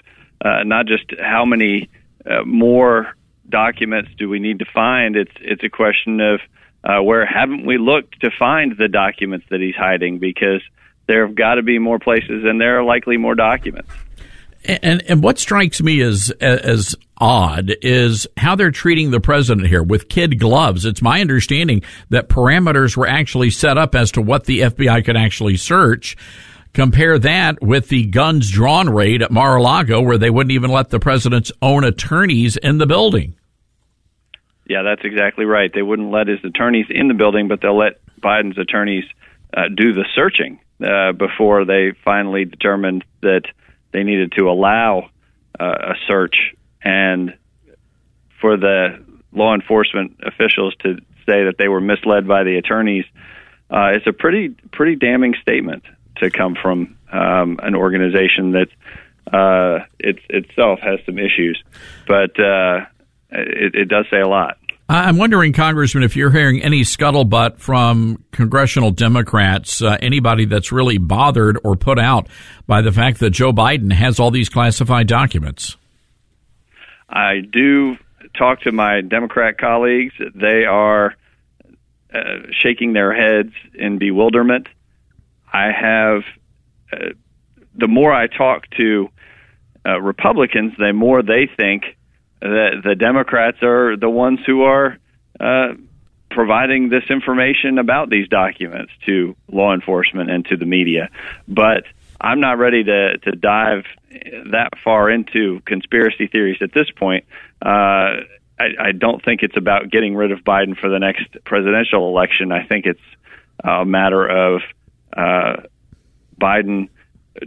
Speaker 18: uh, not just how many uh, more documents do we need to find, it's, it's a question of uh, where haven't we looked to find the documents that he's hiding because there have got to be more places and there are likely more documents.
Speaker 3: And and what strikes me as as odd is how they're treating the president here with kid gloves. It's my understanding that parameters were actually set up as to what the FBI could actually search. Compare that with the guns drawn raid at Mar-a-Lago, where they wouldn't even let the president's own attorneys in the building.
Speaker 18: Yeah, that's exactly right. They wouldn't let his attorneys in the building, but they'll let Biden's attorneys uh, do the searching uh, before they finally determined that they needed to allow uh, a search and for the law enforcement officials to say that they were misled by the attorneys uh, it's a pretty pretty damning statement to come from um, an organization that uh, it, itself has some issues, but uh, it, it does say a lot.
Speaker 3: I'm wondering, Congressman, if you're hearing any scuttlebutt from congressional Democrats, uh, anybody that's really bothered or put out by the fact that Joe Biden has all these classified documents.
Speaker 18: I do talk to my Democrat colleagues. They are uh, shaking their heads in bewilderment. I have, uh, the more I talk to uh, Republicans, the more they think the the Democrats are the ones who are uh, providing this information about these documents to law enforcement and to the media. But I'm not ready to to dive that far into conspiracy theories at this point. Uh, I, I don't think it's about getting rid of Biden for the next presidential election. I think it's a matter of uh, Biden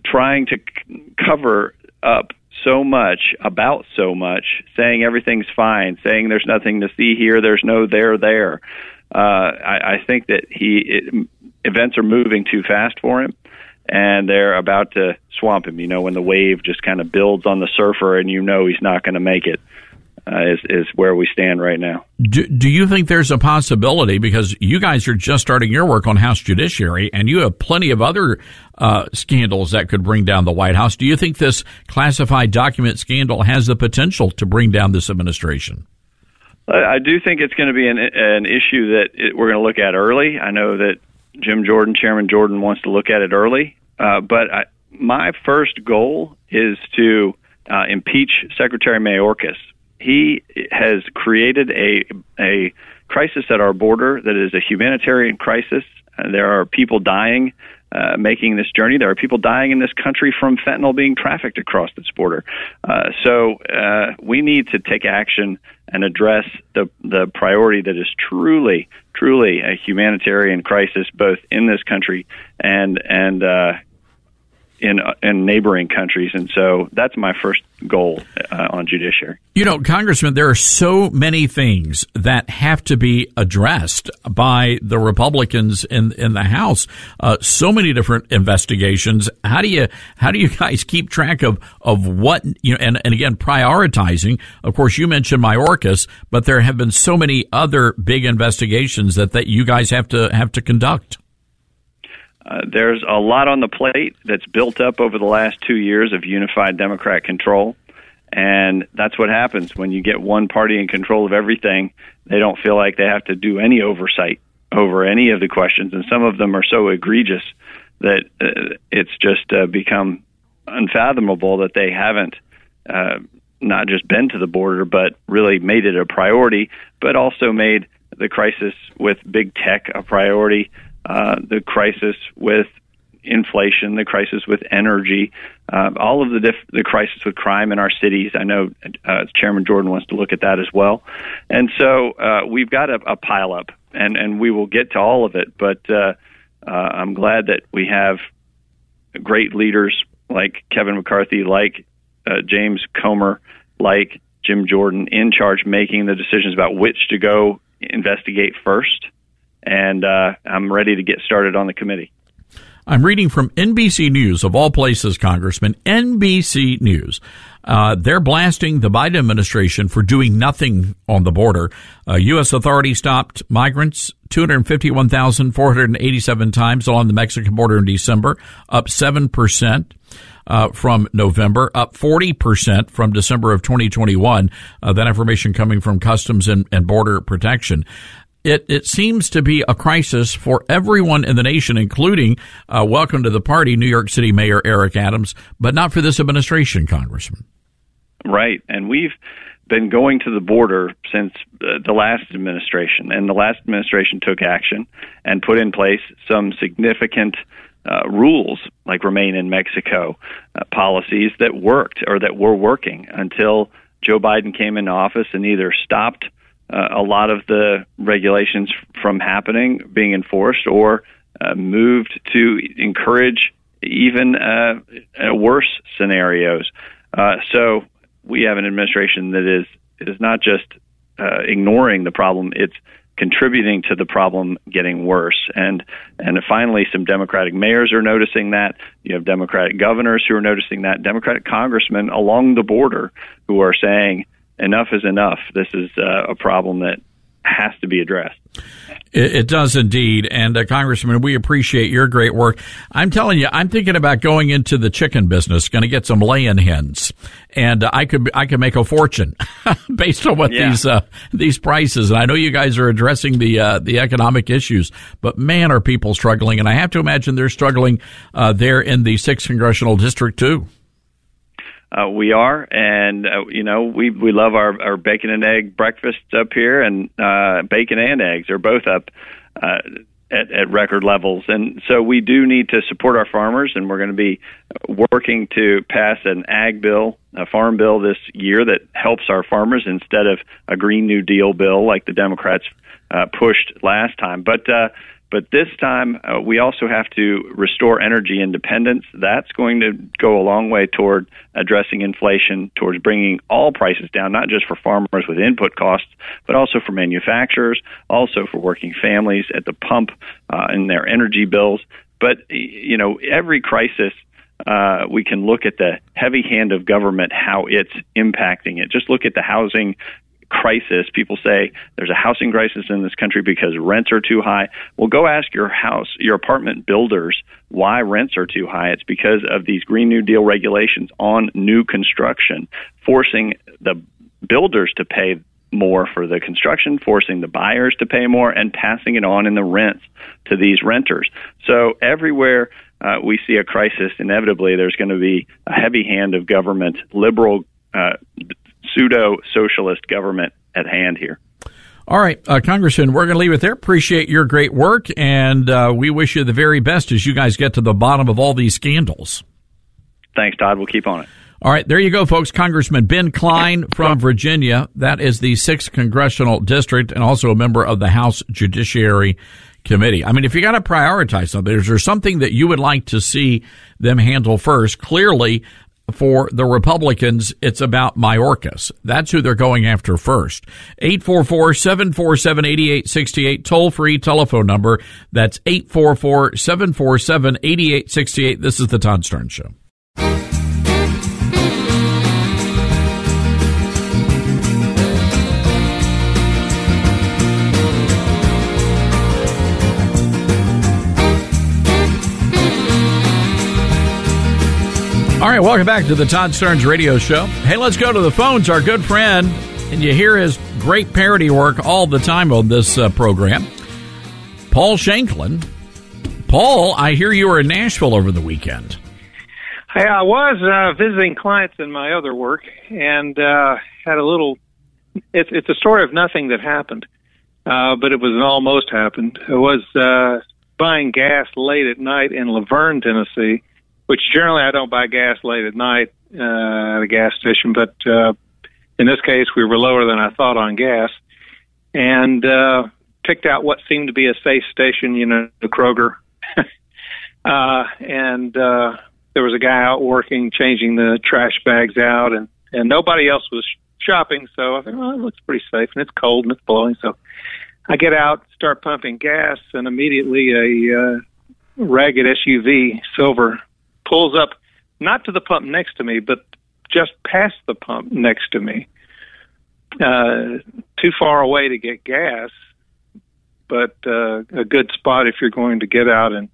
Speaker 18: trying to c- cover up so much about so much, saying everything's fine, saying there's nothing to see here, there's no there there. Uh, I, I think that he it, events are moving too fast for him, and they're about to swamp him. You know, when the wave just kind of builds on the surfer, and you know he's not going to make it uh, is is where we stand right now.
Speaker 3: Do, do you think there's a possibility because you guys are just starting your work on House Judiciary and you have plenty of other uh, scandals that could bring down the White House? Do you think this classified document scandal has the potential to bring down this administration?
Speaker 18: I do think it's going to be an, an issue that it, we're going to look at early. I know that Jim Jordan, Chairman Jordan, wants to look at it early, uh, but I, my first goal is to uh, impeach Secretary Mayorkas he has created a a crisis at our border that is a humanitarian crisis. Uh, there are people dying uh, making this journey. There are people dying in this country from fentanyl being trafficked across this border. Uh, so uh, we need to take action and address the the priority that is truly, truly a humanitarian crisis, both in this country and and uh, in uh, in neighboring countries, and so that's my first goal uh, on judiciary.
Speaker 3: You know, Congressman, there are so many things that have to be addressed by the Republicans in in the House. Uh, so many different investigations. How do you how do you guys keep track of of what you know? And and again, prioritizing. Of course, you mentioned Mayorkas, but there have been so many other big investigations that that you guys have to have to conduct.
Speaker 18: Uh, there's a lot on the plate that's built up over the last two years of unified Democrat control. And that's what happens when you get one party in control of everything. They don't feel like they have to do any oversight over any of the questions. And some of them are so egregious that uh, it's just uh, become unfathomable that they haven't uh, not just been to the border, but really made it a priority, but also made the crisis with big tech a priority uh, the crisis with inflation, the crisis with energy, uh, all of the diff- the crisis with crime in our cities. I know uh, Chairman Jordan wants to look at that as well, and so uh, we've got a, a pile up, and and we will get to all of it. But uh, uh, I'm glad that we have great leaders like Kevin McCarthy, like uh, James Comer, like Jim Jordan in charge, making the decisions about which to go investigate first and uh, I'm ready to get started on the committee.
Speaker 3: I'm reading from NBC News, of all places, Congressman. NBC News. Uh, they're blasting the Biden administration for doing nothing on the border. Uh, U.S. authorities stopped migrants 251,487 times along the Mexican border in December, up 7%. Uh, from November, up 40% from December of 2021. Uh, that information coming from Customs and, and Border Protection it, it seems to be a crisis for everyone in the nation, including, uh, welcome to the party, New York City Mayor Eric Adams, but not for this administration, Congressman.
Speaker 18: Right. And we've been going to the border since the last administration, and the last administration took action and put in place some significant uh, rules, like remain in Mexico uh, policies that worked or that were working until Joe Biden came into office and either stopped uh, a lot of the regulations from happening, being enforced, or uh, moved to encourage even uh, uh, worse scenarios. Uh, so we have an administration that is is not just uh, ignoring the problem; it's contributing to the problem getting worse. And and finally, some Democratic mayors are noticing that. You have Democratic governors who are noticing that. Democratic congressmen along the border who are saying enough is enough. This is uh, a problem that has to be addressed.
Speaker 3: It, it does indeed. And uh, Congressman, we appreciate your great work. I'm telling you, I'm thinking about going into the chicken business, going to get some laying hens, and uh, I could I could make a fortune based on what yeah. these uh, these prices. And I know you guys are addressing the uh, the economic issues, but man, are people struggling? And I have to imagine they're struggling uh, there in the sixth congressional district too.
Speaker 18: Uh, we are, and uh, you know we we love our our bacon and egg breakfasts up here, and uh, bacon and eggs are both up uh, at, at record levels, and so we do need to support our farmers, and we're going to be working to pass an ag bill, a farm bill this year that helps our farmers instead of a Green New Deal bill like the Democrats uh, pushed last time, but. Uh, but this time, uh, we also have to restore energy independence. That's going to go a long way toward addressing inflation, towards bringing all prices down, not just for farmers with input costs, but also for manufacturers, also for working families at the pump uh, in their energy bills. But, you know, every crisis uh, we can look at the heavy hand of government, how it's impacting it. Just look at the housing crisis. People say there's a housing crisis in this country because rents are too high. Well, go ask your house, your apartment builders why rents are too high. It's because of these Green New Deal regulations on new construction, forcing the builders to pay more for the construction, forcing the buyers to pay more, and passing it on in the rents to these renters. So everywhere uh, we see a crisis, inevitably there's going to be a heavy hand of government, liberal uh, pseudo socialist government at hand here.
Speaker 3: All right, uh, Congressman, we're going to leave it there. Appreciate your great work, and uh, we wish you the very best as you guys get to the bottom of all these scandals.
Speaker 18: Thanks, Todd. We'll keep on it.
Speaker 3: All right, there you go, folks. Congressman Ben Cline from Virginia. That is the 6th Congressional District and also a member of the House Judiciary committee. I mean, if you got to prioritize something, is there something that you would like to see them handle first? Clearly, for the Republicans, it's about Mayorkas. That's who they're going after first. 844-747-8868, toll free telephone number. That's 844-747-8868. This is the Todd Starnes Show. All right, welcome back to the Todd Starnes Radio Show. Hey, let's go to the phones. Our good friend, and you hear his great parody work all the time on this uh, program, Paul Shanklin. Paul, I hear you were in Nashville over the weekend.
Speaker 19: Hey, I was uh, visiting clients in my other work and uh, had a little. It's it's a story of nothing that happened, uh, but it was an almost happened. I was uh, buying gas late at night in La Vergne, Tennessee, which generally I don't buy gas late at night uh, at a gas station, but uh, in this case we were lower than I thought on gas, and uh, picked out what seemed to be a safe station, you know, the Kroger, uh, and uh, there was a guy out working, changing the trash bags out, and and nobody else was shopping, so I thought, well, it looks pretty safe, and it's cold and it's blowing, so. I get out, start pumping gas, and immediately a uh, ragged SUV, silver, pulls up not to the pump next to me, but just past the pump next to me. Uh, too far away to get gas, but uh, a good spot if you're going to get out and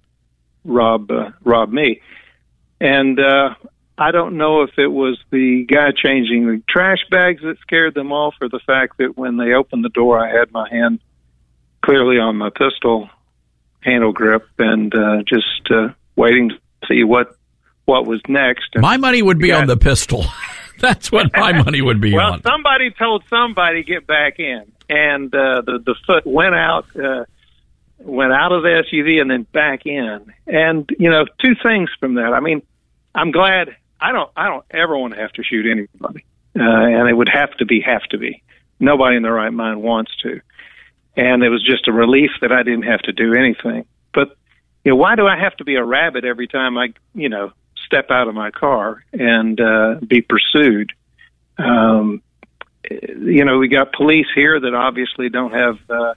Speaker 19: rob uh, rob me. And uh, I don't know if it was the guy changing the trash bags that scared them off, or the fact that when they opened the door, I had my hand clearly on my pistol handle grip and uh, just uh, waiting to see what what was next. And
Speaker 3: My money would be
Speaker 19: got-
Speaker 3: on the pistol. That's what my money would be
Speaker 19: well,
Speaker 3: on.
Speaker 19: Well, somebody told somebody get back in, and uh, the the foot went out, uh, went out of the SUV and then back in. And you know, two things from that. I mean, I'm glad. I don't. I don't ever want to have to shoot anybody, uh, and it would have to be have to be. Nobody in their right mind wants to. And it was just a relief that I didn't have to do anything. But you know, why do I have to be a rabbit every time I, you know, step out of my car and uh, be pursued? Um, you know, we got police here that obviously don't have, uh,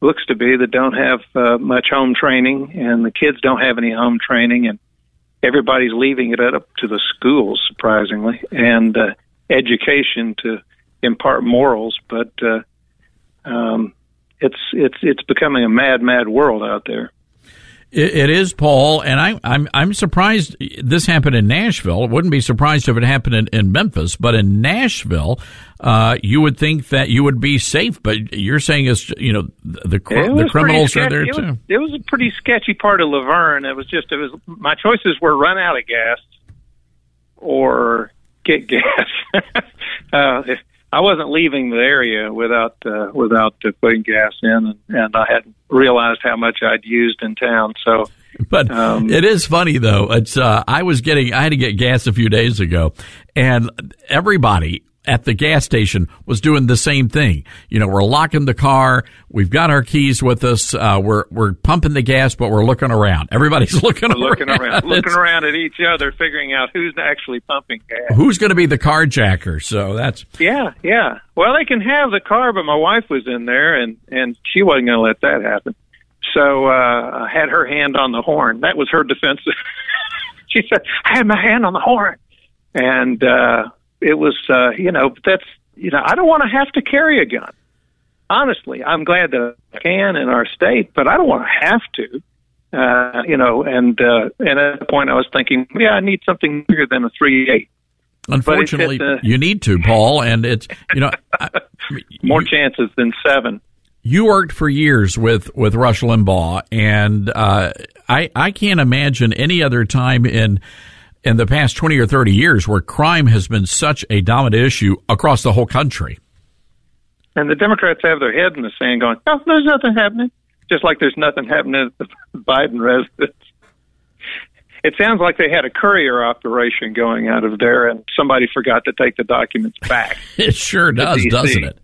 Speaker 19: looks to be that don't have uh, much home training, and the kids don't have any home training, and everybody's leaving it up to the schools, surprisingly, and uh, education to impart morals. But uh, um, it's it's it's becoming a mad, mad world out there.
Speaker 3: It, it is, Paul, and I, I'm I'm surprised this happened in Nashville. It wouldn't be surprised if it happened in, in Memphis, but in Nashville, uh, you would think that you would be safe. But you're saying it's you know the the criminals are there
Speaker 19: sketchy.
Speaker 3: too.
Speaker 19: It was, it was a pretty sketchy part of La Vergne. It was just it was my choices were run out of gas or get gas. uh, if- I wasn't leaving the area without uh, without uh, putting gas in, and, and I hadn't realized how much I'd used in town. So
Speaker 3: But um, it is funny though. It's uh, I was getting I had to get gas a few days ago, and everybody at the gas station was doing the same thing. You know, we're locking the car. We've got our keys with us. Uh, we're we're pumping the gas, but we're looking around. Everybody's looking
Speaker 19: we're looking
Speaker 3: around.
Speaker 19: around, looking around at each other, figuring out who's actually pumping gas.
Speaker 3: Who's going to be the carjacker? So that's
Speaker 19: Yeah, yeah. Well, they can have the car, but my wife was in there, and and she wasn't going to let that happen. So uh, I had her hand on the horn. That was her defense. she said, "I had my hand on the horn," and uh, it was, uh, you know, that's, you know, I don't want to have to carry a gun. Honestly, I'm glad that I can in our state, but I don't want to have to. Uh, you know, and uh, and at that point, I was thinking, yeah, I need something bigger than a three eight.
Speaker 3: unfortunately
Speaker 19: uh,
Speaker 3: you need to, Paul, and it's you know. I,
Speaker 19: More chances than seven.
Speaker 3: you worked for years with with Rush Limbaugh, and uh, I I can't imagine any other time in in the past twenty or thirty years where crime has been such a dominant issue across the whole country.
Speaker 19: And the Democrats have their head in the sand going, oh, there's nothing happening. Just like there's nothing happening at the Biden residence. it sounds like they had a courier operation going out of there, and somebody forgot to take the documents back.
Speaker 3: It sure does, doesn't it?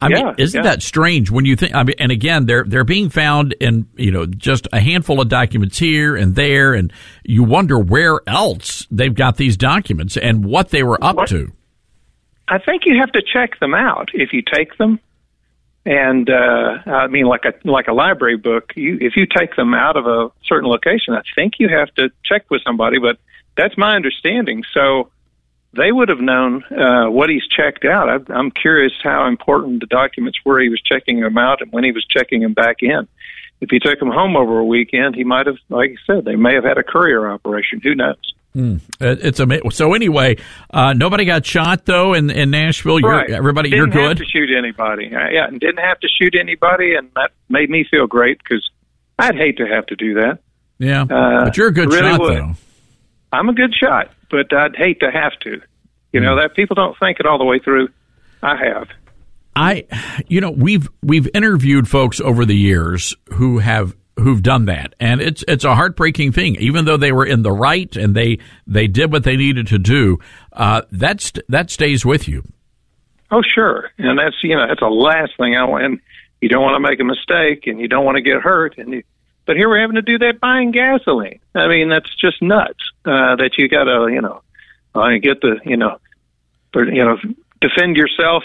Speaker 3: I mean, isn't
Speaker 19: yeah.
Speaker 3: that strange when you think? I mean, and again, they're they're being found in you know just a handful of documents here and there, and you wonder where else they've got these documents and what they were up to.
Speaker 19: I think you have to check them out if you take them. And uh, I mean, like a like a library book, you if you take them out of a certain location, I think you have to check with somebody. But that's my understanding. So they would have known uh, what he's checked out. I, I'm curious how important the documents were he was checking them out and when he was checking them back in. If he took them home over a weekend, he might have, like you said, they may have had a courier operation. Who knows?
Speaker 3: It- It's amazing. So anyway, uh, nobody got shot though in, in Nashville. You're,
Speaker 19: right.
Speaker 3: Everybody,
Speaker 19: didn't
Speaker 3: you're
Speaker 19: have
Speaker 3: good.
Speaker 19: to shoot anybody. Uh, yeah, and didn't have to shoot anybody, and that made me feel great because I'd hate to have to do that.
Speaker 3: Yeah,
Speaker 19: Uh,
Speaker 3: but you're a good
Speaker 19: really
Speaker 3: shot
Speaker 19: would.
Speaker 3: though.
Speaker 19: I'm a good shot, but I'd hate to have to. You
Speaker 3: Hmm.
Speaker 19: know that people don't think it all the way through. I have.
Speaker 3: I, you know, we've we've interviewed folks over the years who have who've done that, and it's it's a heartbreaking thing. Even though they were in the right and they they did what they needed to do, uh, that's that stays with you.
Speaker 19: Oh, sure, and that's you know that's the last thing I want. And you don't want to make a mistake, and you don't want to get hurt. And you, but here we're having to do that buying gasoline. I mean, that's just nuts. Uh, that you got to you know get the you know you know defend yourself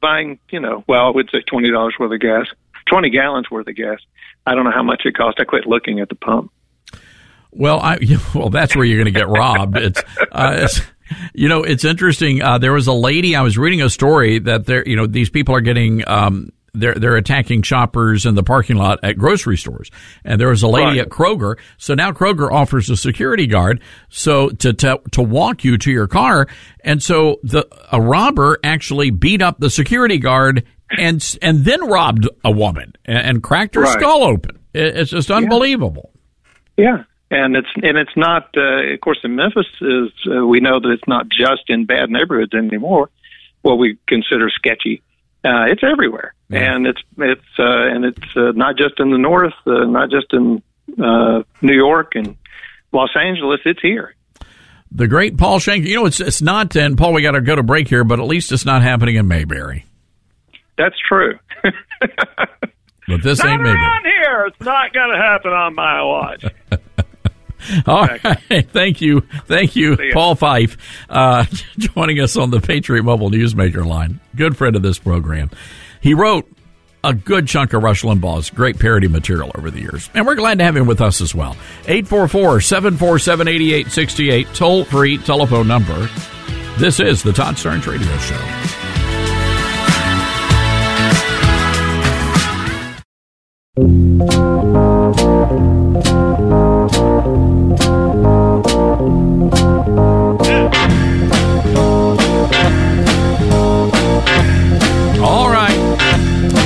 Speaker 19: buying you know well I would say twenty dollars worth of gas, twenty gallons worth of gas. I don't know how much it cost. I quit looking at the pump.
Speaker 3: Well, I well that's where you're going to get robbed. It's, uh, it's you know it's interesting. Uh, there was a lady I was reading a story that there you know these people are getting um they're they're attacking shoppers in the parking lot at grocery stores, and there was a lady
Speaker 19: Right.
Speaker 3: at Kroger. So now Kroger offers a security guard so to to to walk you to your car, and so the a robber actually beat up the security guard and and then robbed a woman and, and cracked her
Speaker 19: Right.
Speaker 3: skull open. It, it's just unbelievable.
Speaker 19: Yeah, and it's and it's not. Uh, of course, in Memphis, is uh, we know that it's not just in bad neighborhoods anymore. What we consider sketchy, uh, it's everywhere, and it's it's uh, and it's uh, not just in the north, uh, not just in uh, New York and Los Angeles. It's here.
Speaker 3: The great Paul Shanklin. You know, it's it's not. And Paul, we got to go to break here, but at least it's not happening in Mayberry.
Speaker 19: That's true.
Speaker 3: But this
Speaker 19: not
Speaker 3: ain't Mayberry.
Speaker 19: around here. It's not going to happen on my watch.
Speaker 3: All right. Thank you. Thank you, Paul Fife, uh, joining us on the Patriot Mobile Newsmaker line. Good friend of this program. He wrote a good chunk of Rush Limbaugh's great parody material over the years. And we're glad to have him with us as well. 844 747 8868, toll free telephone number. This is the Todd Starnes Radio Show.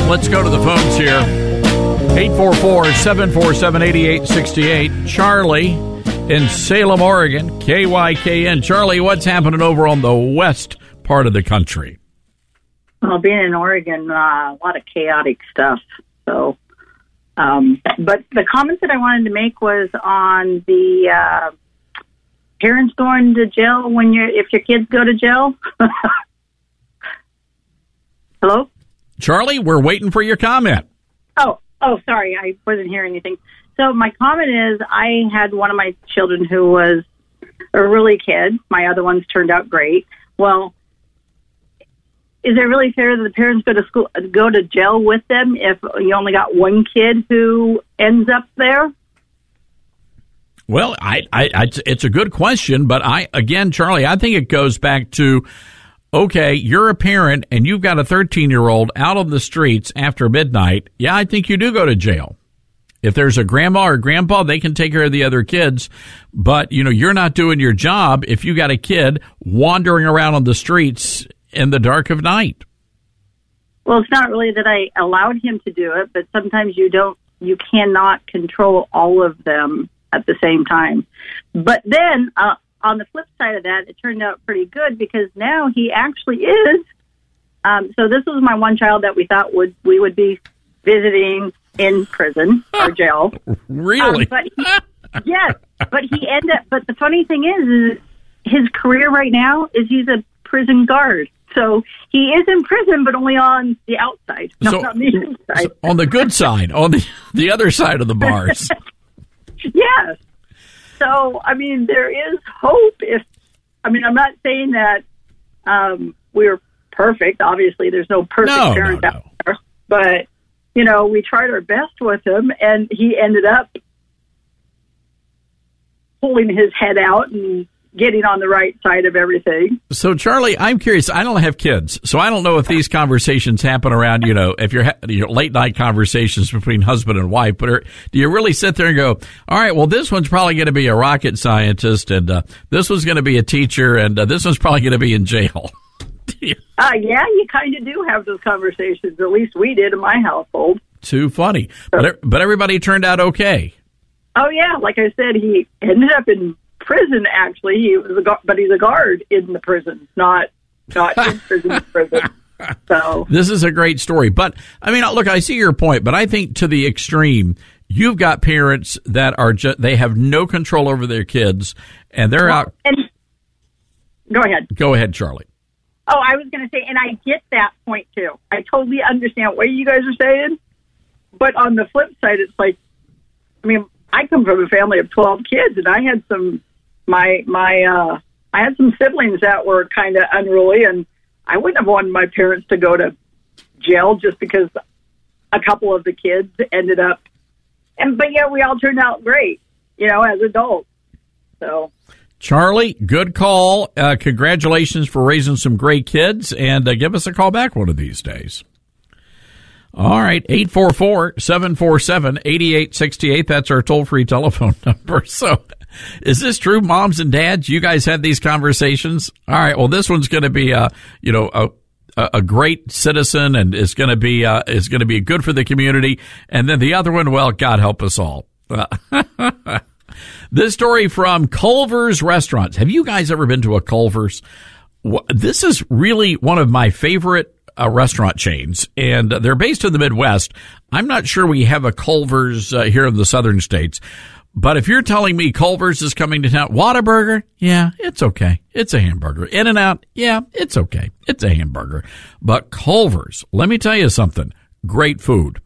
Speaker 3: Let's go to the phones here. 844 747 8868. Charlie in Salem, Oregon. KYKN. Charlie, what's happening over on the west part of the country?
Speaker 20: Well, being in Oregon, uh, a lot of chaotic stuff. So, um, but the comment that I wanted to make was on the uh, parents going to jail when you if your kids go to jail. Hello.
Speaker 3: Charlie, we're waiting for your comment.
Speaker 20: Oh, oh, sorry, I wasn't hearing anything. So my comment is, I had one of my children who was a really kid. My other ones turned out great. Well, is it really fair that the parents go to school, go to jail with them if you only got one kid who ends up there?
Speaker 3: Well, I, I, I, it's a good question, but I, again, Charlie, I think it goes back to, okay, you're a parent and you've got a 13 year old out on the streets after midnight. Yeah, I think you do go to jail. If there's a grandma or grandpa, they can take care of the other kids. But, you know, you're not doing your job if you got a kid wandering around on the streets in the dark of night.
Speaker 20: Well, it's not really that I allowed him to do it, but sometimes you don't, you cannot control all of them at the same time. But then, uh, on the flip side of that, it turned out pretty good because now he actually is. Um, so this was my one child that we thought would we would be visiting in prison or jail.
Speaker 3: Really?
Speaker 20: Um, but he, yes, but he ended up. But the funny thing is, is his career right now is he's a prison guard. So he is in prison, but only on the outside, not
Speaker 3: So-
Speaker 20: on the inside.
Speaker 3: on the good side, on the the other side of the bars.
Speaker 20: yes. So I mean, there is hope. If I mean, I'm not saying that um, we're perfect. Obviously, there's no perfect
Speaker 3: No, no,
Speaker 20: parents out there, but you know, we tried our best with him, and he ended up pulling his head out and getting on the right side of everything.
Speaker 3: So, Charlie, I'm curious. I don't have kids, so I don't know if these conversations happen around, you know, if you're ha- your late night conversations between husband and wife. But are, do you really sit there and go, "All right, well, this one's probably going to be a rocket scientist, and uh, this one's going to be a teacher, and uh, this one's probably going to be in jail"?
Speaker 20: Uh, yeah, you kind of do have those conversations. At least we did in my household.
Speaker 3: Too funny, but e- but everybody turned out okay.
Speaker 20: Oh yeah, like I said, he ended up in prison. Actually, he was a gu- but he's a guard in the prison, not not in prison. prison. So
Speaker 3: This is a great story, but I mean, look, I see your point, but I think to the extreme, you've got parents that are just they have no control over their kids, and they're out.
Speaker 20: and go ahead.
Speaker 3: Go ahead, Charlie.
Speaker 20: Oh, I was going to say, and I get that point too. I totally understand what you guys are saying, but on the flip side, it's like, I mean, I come from a family of twelve kids, and I had some my my uh, I had some siblings that were kind of unruly, and I wouldn't have wanted my parents to go to jail just because a couple of the kids ended up, and but yeah, we all turned out great, you know, as adults. So
Speaker 3: Charlie, good call. Uh, congratulations for raising some great kids, and uh, give us a call back one of these days. All right, 844-747-8868. That's our toll-free telephone number. So, is this true, moms and dads? You guys had these conversations? All right, well, this one's going to be, uh, you know, a, a a great citizen and is going to be, uh, is going to be good for the community. And then the other one, well, God help us all. This story from Culver's Restaurants. Have you guys ever been to a Culver's? This is really one of my favorite uh, restaurant chains, and they're based in the Midwest. I'm not sure we have a Culver's uh, here in the southern states, but if you're telling me Culver's is coming to town, Whataburger, yeah, it's okay. It's a hamburger. In and Out, yeah, it's okay. It's a hamburger. But Culver's, let me tell you something. Great food.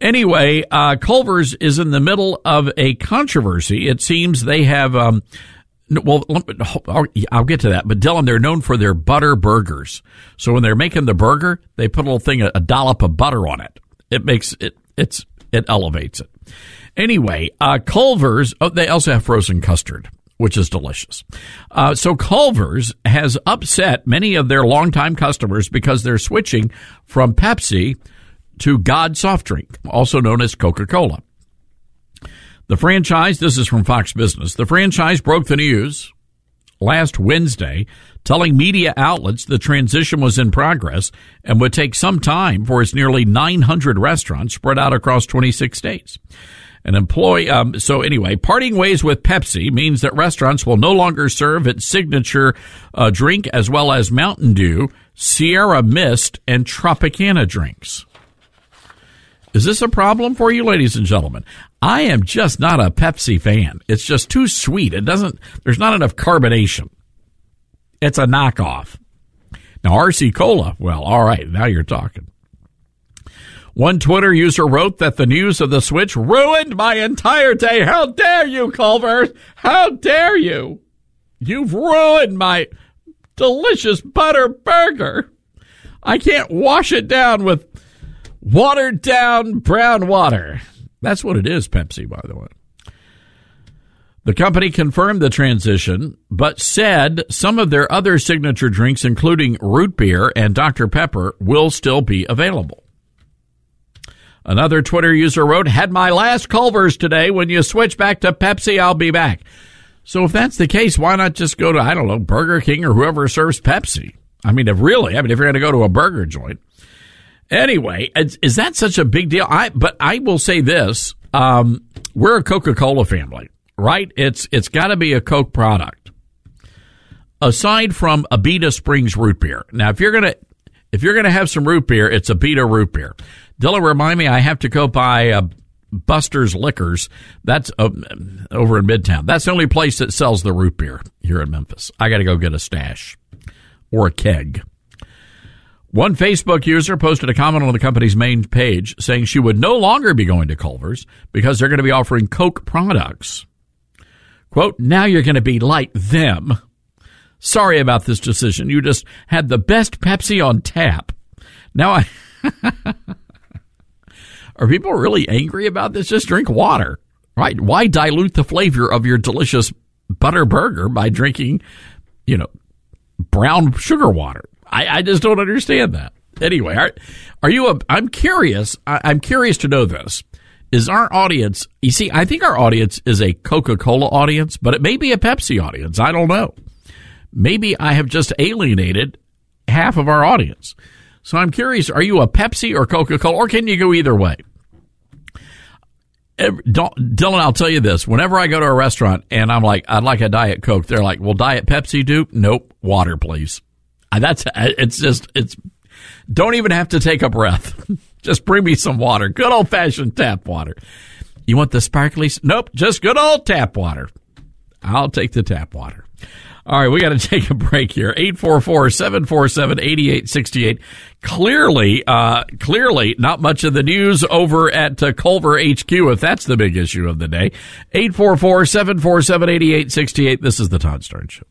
Speaker 3: Anyway, uh, Culver's is in the middle of a controversy. It seems they have, um, well, I'll, get to that. But Dylan, they're known for their butter burgers. So when they're making the burger, they put a little thing, a dollop of butter on it. It makes it, it's, it elevates it. Anyway, uh, Culver's, oh, they also have frozen custard, which is delicious. Uh, so Culver's has upset many of their longtime customers because they're switching from Pepsi to God soft drink, also known as Coca-Cola. The franchise, this is from Fox Business, the franchise broke the news last Wednesday, telling media outlets the transition was in progress and would take some time for its nearly 900 restaurants spread out across 26 states. An employee, um, so anyway, parting ways with Pepsi means that restaurants will no longer serve its signature uh, drink as well as Mountain Dew, Sierra Mist, and Tropicana drinks. Is this a problem for you, ladies and gentlemen? I am just not a Pepsi fan. It's just too sweet. It doesn't, there's not enough carbonation. It's a knockoff. Now, RC Cola, well, all right, now you're talking. One Twitter user wrote that the news of the switch ruined my entire day. How dare you, Culver? How dare you? You've ruined my delicious butter burger. I can't wash it down with watered down brown water. That's what it is, Pepsi, by the way. The company confirmed the transition, but said some of their other signature drinks, including root beer and Dr. Pepper, will still be available. Another Twitter user wrote, Had my last Culver's today. When you switch back to Pepsi, I'll be back. So if that's the case, why not just go to, I don't know, Burger King or whoever serves Pepsi? I mean, if really, I mean, if you're going to go to a burger joint. Anyway, is, is that such a big deal? I, but I will say this, um, we're a Coca-Cola family, right? It's, it's got to be a Coke product. Aside from Abita Springs root beer. Now, if you're going to, if you're going to have some root beer, it's Abita root beer. Dylan, remind me, I have to go buy a Buster's Liquors. That's uh, over in Midtown. That's the only place that sells the root beer here in Memphis. I got to go get a stash or a keg. One Facebook user posted a comment on the company's main page saying she would no longer be going to Culver's because they're going to be offering Coke products. Quote, now you're going to be like them. Sorry about this decision. You just had the best Pepsi on tap. Now I. Are people really angry about this? Just drink water, right? Why dilute the flavor of your delicious butter burger by drinking, you know, brown sugar water? I, I just don't understand that. Anyway, are, are you a, I'm curious, I, I'm curious to know this. Is our audience, you see, I think our audience is a Coca Cola audience, but it may be a Pepsi audience. I don't know. Maybe I have just alienated half of our audience. So I'm curious, are you a Pepsi or Coca Cola, or can you go either way? Every, Dylan, I'll tell you this. Whenever I go to a restaurant and I'm like, I'd like a Diet Coke, they're like, well, Diet Pepsi do? Nope. Water, please. That's, it's just, it's, don't even have to take a breath. just bring me some water. Good old fashioned tap water. You want the sparkly? Nope. Just good old tap water. I'll take the tap water. All right, we got to take a break here. 844-747-8868. Clearly, uh, clearly not much of the news over at uh, Culver HQ if that's the big issue of the day. 844-747-8868. This is the Todd Starnes Show.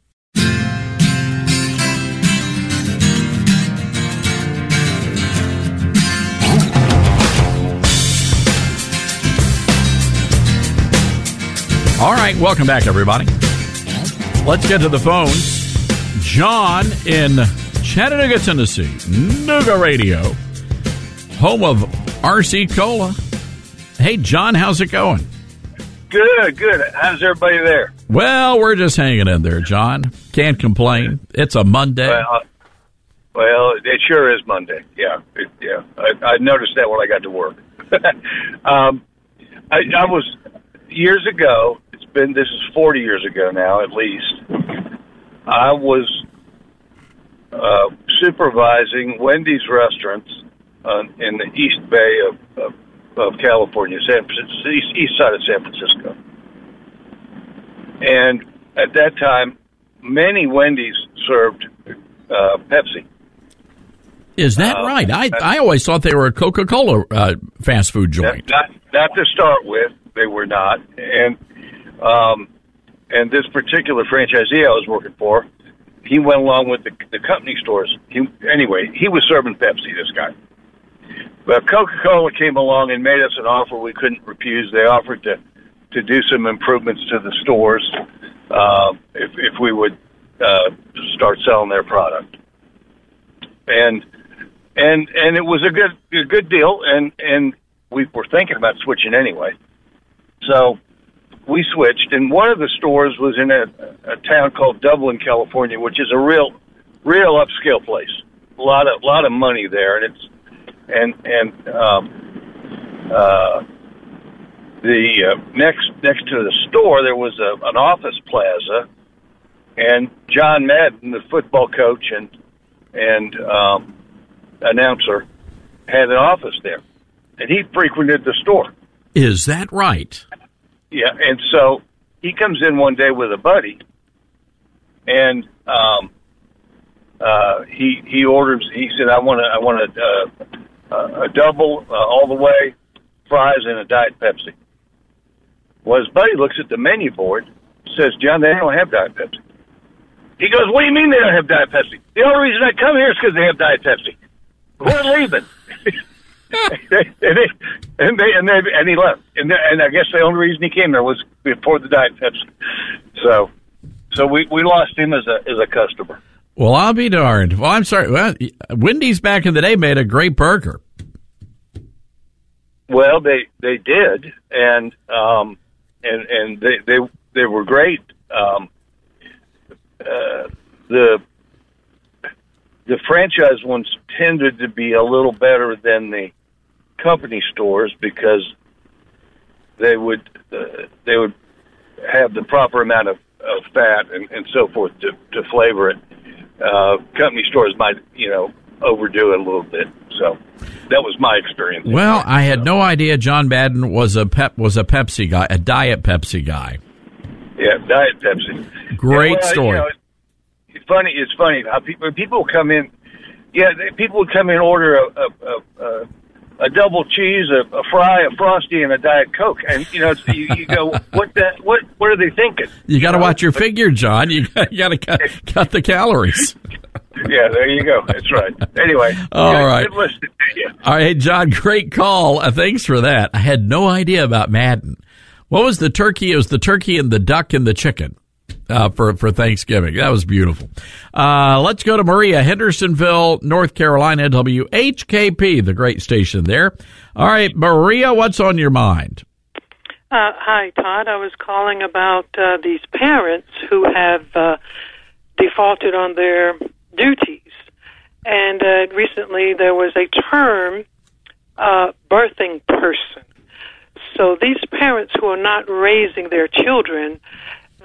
Speaker 3: All right, welcome back, everybody. Let's get to the phones. John in Chattanooga, Tennessee, Nooga Radio, home of RC Cola. Hey, John, how's it going?
Speaker 21: Good, good. How's everybody there?
Speaker 3: Well, we're just hanging in there, John. Can't complain. It's a Monday.
Speaker 21: Well, well it sure is Monday. Yeah, it, yeah. I, I noticed that when I got to work. um, I, I was years ago been this is 40 years ago now at least. I was uh, supervising Wendy's restaurants uh, in the East Bay of, of, of California, San Francisco, east, east side of San Francisco. And at that time, many Wendy's served uh, Pepsi.
Speaker 3: Is that uh, right? I I always thought they were a Coca Cola uh, fast food joint.
Speaker 21: Not, not to start with, they were not, and um, and this particular franchisee I was working for, he went along with the, the company stores. He, anyway, he was serving Pepsi, this guy. But Coca Cola came along and made us an offer we couldn't refuse. They offered to, to do some improvements to the stores uh, if, if we would uh, start selling their product. And and and it was a good a good deal, and and we were thinking about switching anyway. So we switched, and one of the stores was in a, a town called Dublin, California, which is a real, real upscale place. A lot of, lot of money there, and it's, and and um, uh, the uh, next next to the store there was a, an office plaza, and John Madden, the football coach and and um, announcer, had an office there, and he frequented the store.
Speaker 3: Is that right?
Speaker 21: Yeah, and so he comes in one day with a buddy, and um, uh, he he orders. He said, "I want to I want a uh, a double uh, all the way, fries and a diet Pepsi." Well, his buddy looks at the menu board, says, "John, they don't have diet Pepsi." He goes, "What do you mean they don't have diet Pepsi? The only reason I come here is because they have diet Pepsi. We're leaving." and they and they and they and he left. And and I guess the only reason he came there was before the diet Pepsi. So so we we lost him as a as a customer.
Speaker 3: Well, I'll be darned. Well, I'm sorry. Well, Wendy's back in the day made a great burger.
Speaker 21: Well, they they did, and um, and and they they they were great. Um, uh, the the franchise ones tended to be a little better than the company stores because they would uh, they would have the proper amount of, of fat and, and so forth to, to flavor it. Uh, company stores might you know overdo it a little bit. So that was my experience.
Speaker 3: Well, I had no idea John Madden was a pep was a Pepsi guy, a diet Pepsi guy.
Speaker 21: Yeah, Diet Pepsi.
Speaker 3: Great
Speaker 21: well,
Speaker 3: story.
Speaker 21: You know, it's funny. It's funny how people people come in. Yeah, they, people would come in order a a, a, a, a double cheese, a, a fry, a frosty, and a diet coke, and you know it's, you, you go, what the what what are they thinking?
Speaker 3: You got to watch your figure, John. You got to cut, cut the calories.
Speaker 21: Yeah, there you go. That's right. Anyway,
Speaker 3: All
Speaker 21: good,
Speaker 3: right.
Speaker 21: good listening to you.
Speaker 3: All right, John, great call. Uh, thanks for that. I had no idea about Madden. What was the turkey? It was the turkey and the duck and the chicken uh, for for Thanksgiving. That was beautiful. Uh, let's go to Maria, Hendersonville, North Carolina, WHKP, the great station there. All right, Maria, what's on your mind?
Speaker 22: Uh, hi, Todd. I was calling about uh, these parents who have uh, defaulted on their duties. And uh, recently there was a term, birthing person. So these parents who are not raising their children,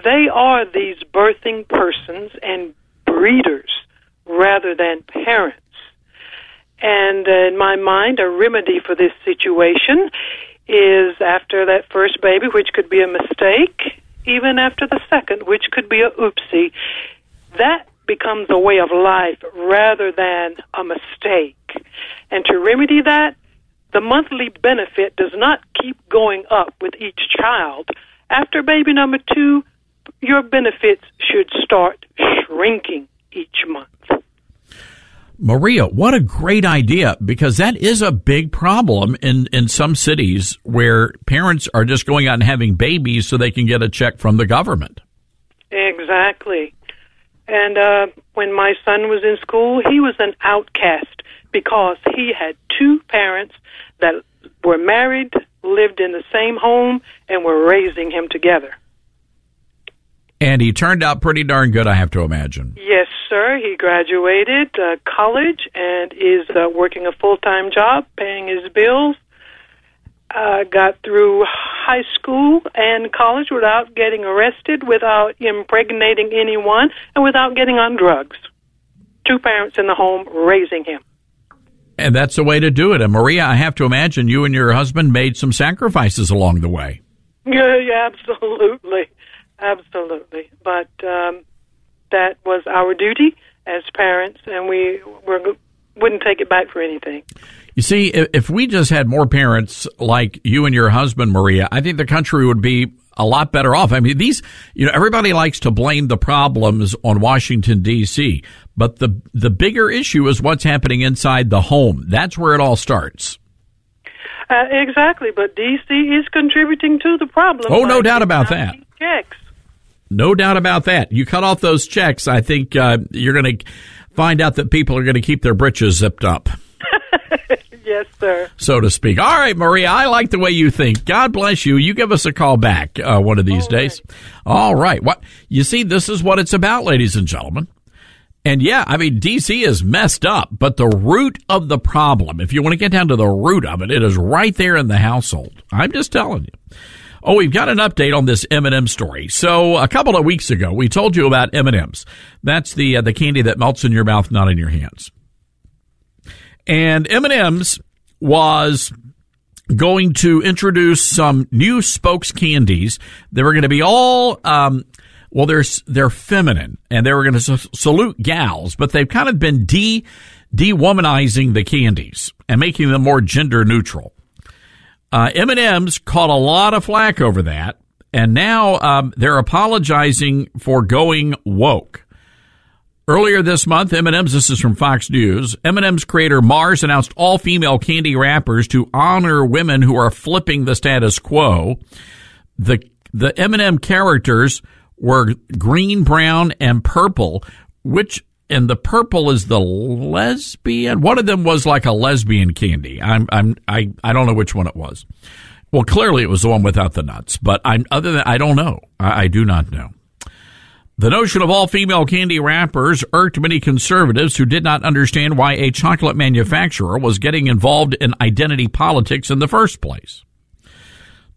Speaker 22: they are these birthing persons and breeders rather than parents. And uh, in my mind, a remedy for this situation is after that first baby, which could be a mistake, even after the second, which could be a oopsie, that becomes a way of life rather than a mistake. And to remedy that, the monthly benefit does not keep going up with each child. After baby number two, your benefits should start shrinking each month.
Speaker 3: Maria, what a great idea because that is a big problem in, in some cities where parents are just going out and having babies so they can get a check from the government.
Speaker 22: Exactly. And uh, when my son was in school, he was an outcast because he had two parents that were married, lived in the same home, and were raising him together.
Speaker 3: And he turned out pretty darn good, I have to imagine.
Speaker 22: Yes, sir. He graduated uh, college and is uh, working a full time job, paying his bills. Uh, got through high school and college without getting arrested, without impregnating anyone, and without getting on drugs. Two parents in the home raising him.
Speaker 3: And that's the way to do it. And Maria, I have to imagine you and your husband made some sacrifices along the way.
Speaker 22: Yeah, yeah, absolutely, absolutely. But um, that was our duty as parents, and we were, wouldn't take it back for anything.
Speaker 3: You see, if, if we just had more parents like you and your husband, Maria, I think the country would be a lot better off. I mean, these, you know, everybody likes to blame the problems on Washington D.C., but the the bigger issue is what's happening inside the home. That's where it all starts.
Speaker 22: Uh, exactly, but DC is contributing to the problem.
Speaker 3: Oh, no doubt about that.
Speaker 22: Checks.
Speaker 3: No doubt about that. You cut off those checks, I think uh, you're going to find out that people are going to keep their britches zipped up.
Speaker 22: Yes, sir.
Speaker 3: so to speak. All right, Maria, I like the way you think. God bless you. You give us a call back uh, one of these days. All right. What you see, this is what it's about, ladies and gentlemen. And yeah, I mean, DC is messed up, but the root of the problem, if you want to get down to the root of it, it is right there in the household. I'm just telling you. Oh, we've got an update on this M&M story. So a couple of weeks ago, we told you about M&Ms. That's the uh, the candy that melts in your mouth, not in your hands. And M&M's was going to introduce some new spokes candies. They were going to be all, um, well, they're, they're feminine and they were going to salute gals, but they've kind of been de, de-womanizing the candies and making them more gender neutral. Uh, M&M's caught a lot of flack over that. And now, um, they're apologizing for going woke. Earlier this month, M&M's, this is from Fox News, M&M's creator Mars announced all-female candy wrappers to honor women who are flipping the status quo. The, the M&M characters were green, brown, and purple, which, and the purple is the lesbian. One of them was like a lesbian candy. I'm, I'm, I, I don't know which one it was. Well, clearly it was the one without the nuts, but I'm, other than, I don't know. I, I do not know. The notion of all female candy wrappers irked many conservatives who did not understand why a chocolate manufacturer was getting involved in identity politics in the first place.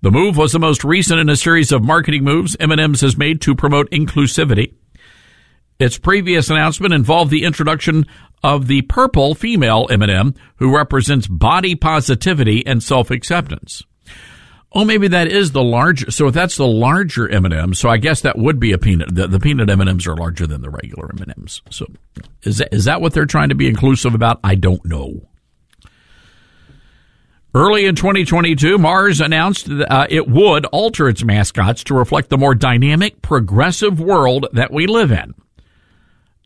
Speaker 3: The move was the most recent in a series of marketing moves M&M's has made to promote inclusivity. Its previous announcement involved the introduction of the purple female M&M who represents body positivity and self-acceptance. Oh, maybe that is the larger. So if that's the larger M&M, so I guess that would be a peanut. The, the peanut M&Ms are larger than the regular M&Ms. So is that, is that what they're trying to be inclusive about? I don't know. Early in 2022, Mars announced uh, it would alter its mascots to reflect the more dynamic, progressive world that we live in.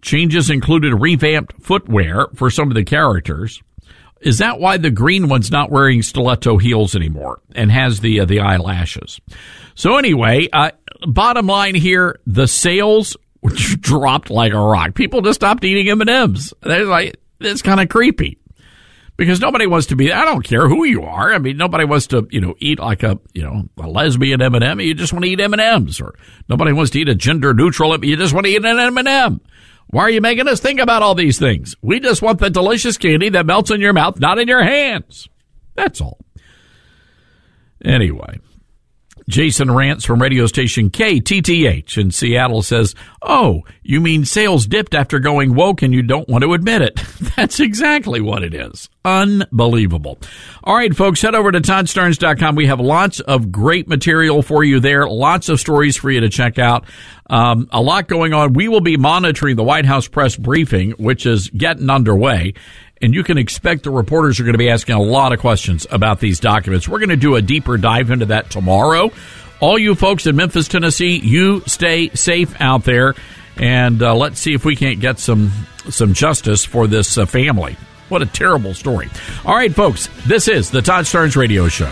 Speaker 3: Changes included revamped footwear for some of the characters. Is that why the green one's not wearing stiletto heels anymore and has the uh, the eyelashes? So anyway, uh, bottom line here, the sales dropped like a rock. People just stopped eating M and M's. They're like, it's kind of creepy because nobody wants to be. I don't care who you are. I mean, nobody wants to you know eat like a you know a lesbian M and m You just want to eat M and M's, or nobody wants to eat a gender neutral. You just want to eat an M and m Why are you making us think about all these things? We just want the delicious candy that melts in your mouth, not in your hands. That's all. Anyway. Jason Rantz from radio station KTTH in Seattle says, Oh, you mean sales dipped after going woke and you don't want to admit it. That's exactly what it is. Unbelievable. All right, folks, head over to ToddStarnes.com. We have lots of great material for you there, lots of stories for you to check out. Um, a lot going on. We will be monitoring the White House press briefing, which is getting underway and you can expect the reporters are going to be asking a lot of questions about these documents. We're going to do a deeper dive into that tomorrow. All you folks in Memphis, Tennessee, you stay safe out there, and uh, let's see if we can't get some some justice for this uh, family. What a terrible story. All right, folks, this is the Todd Starnes Radio Show.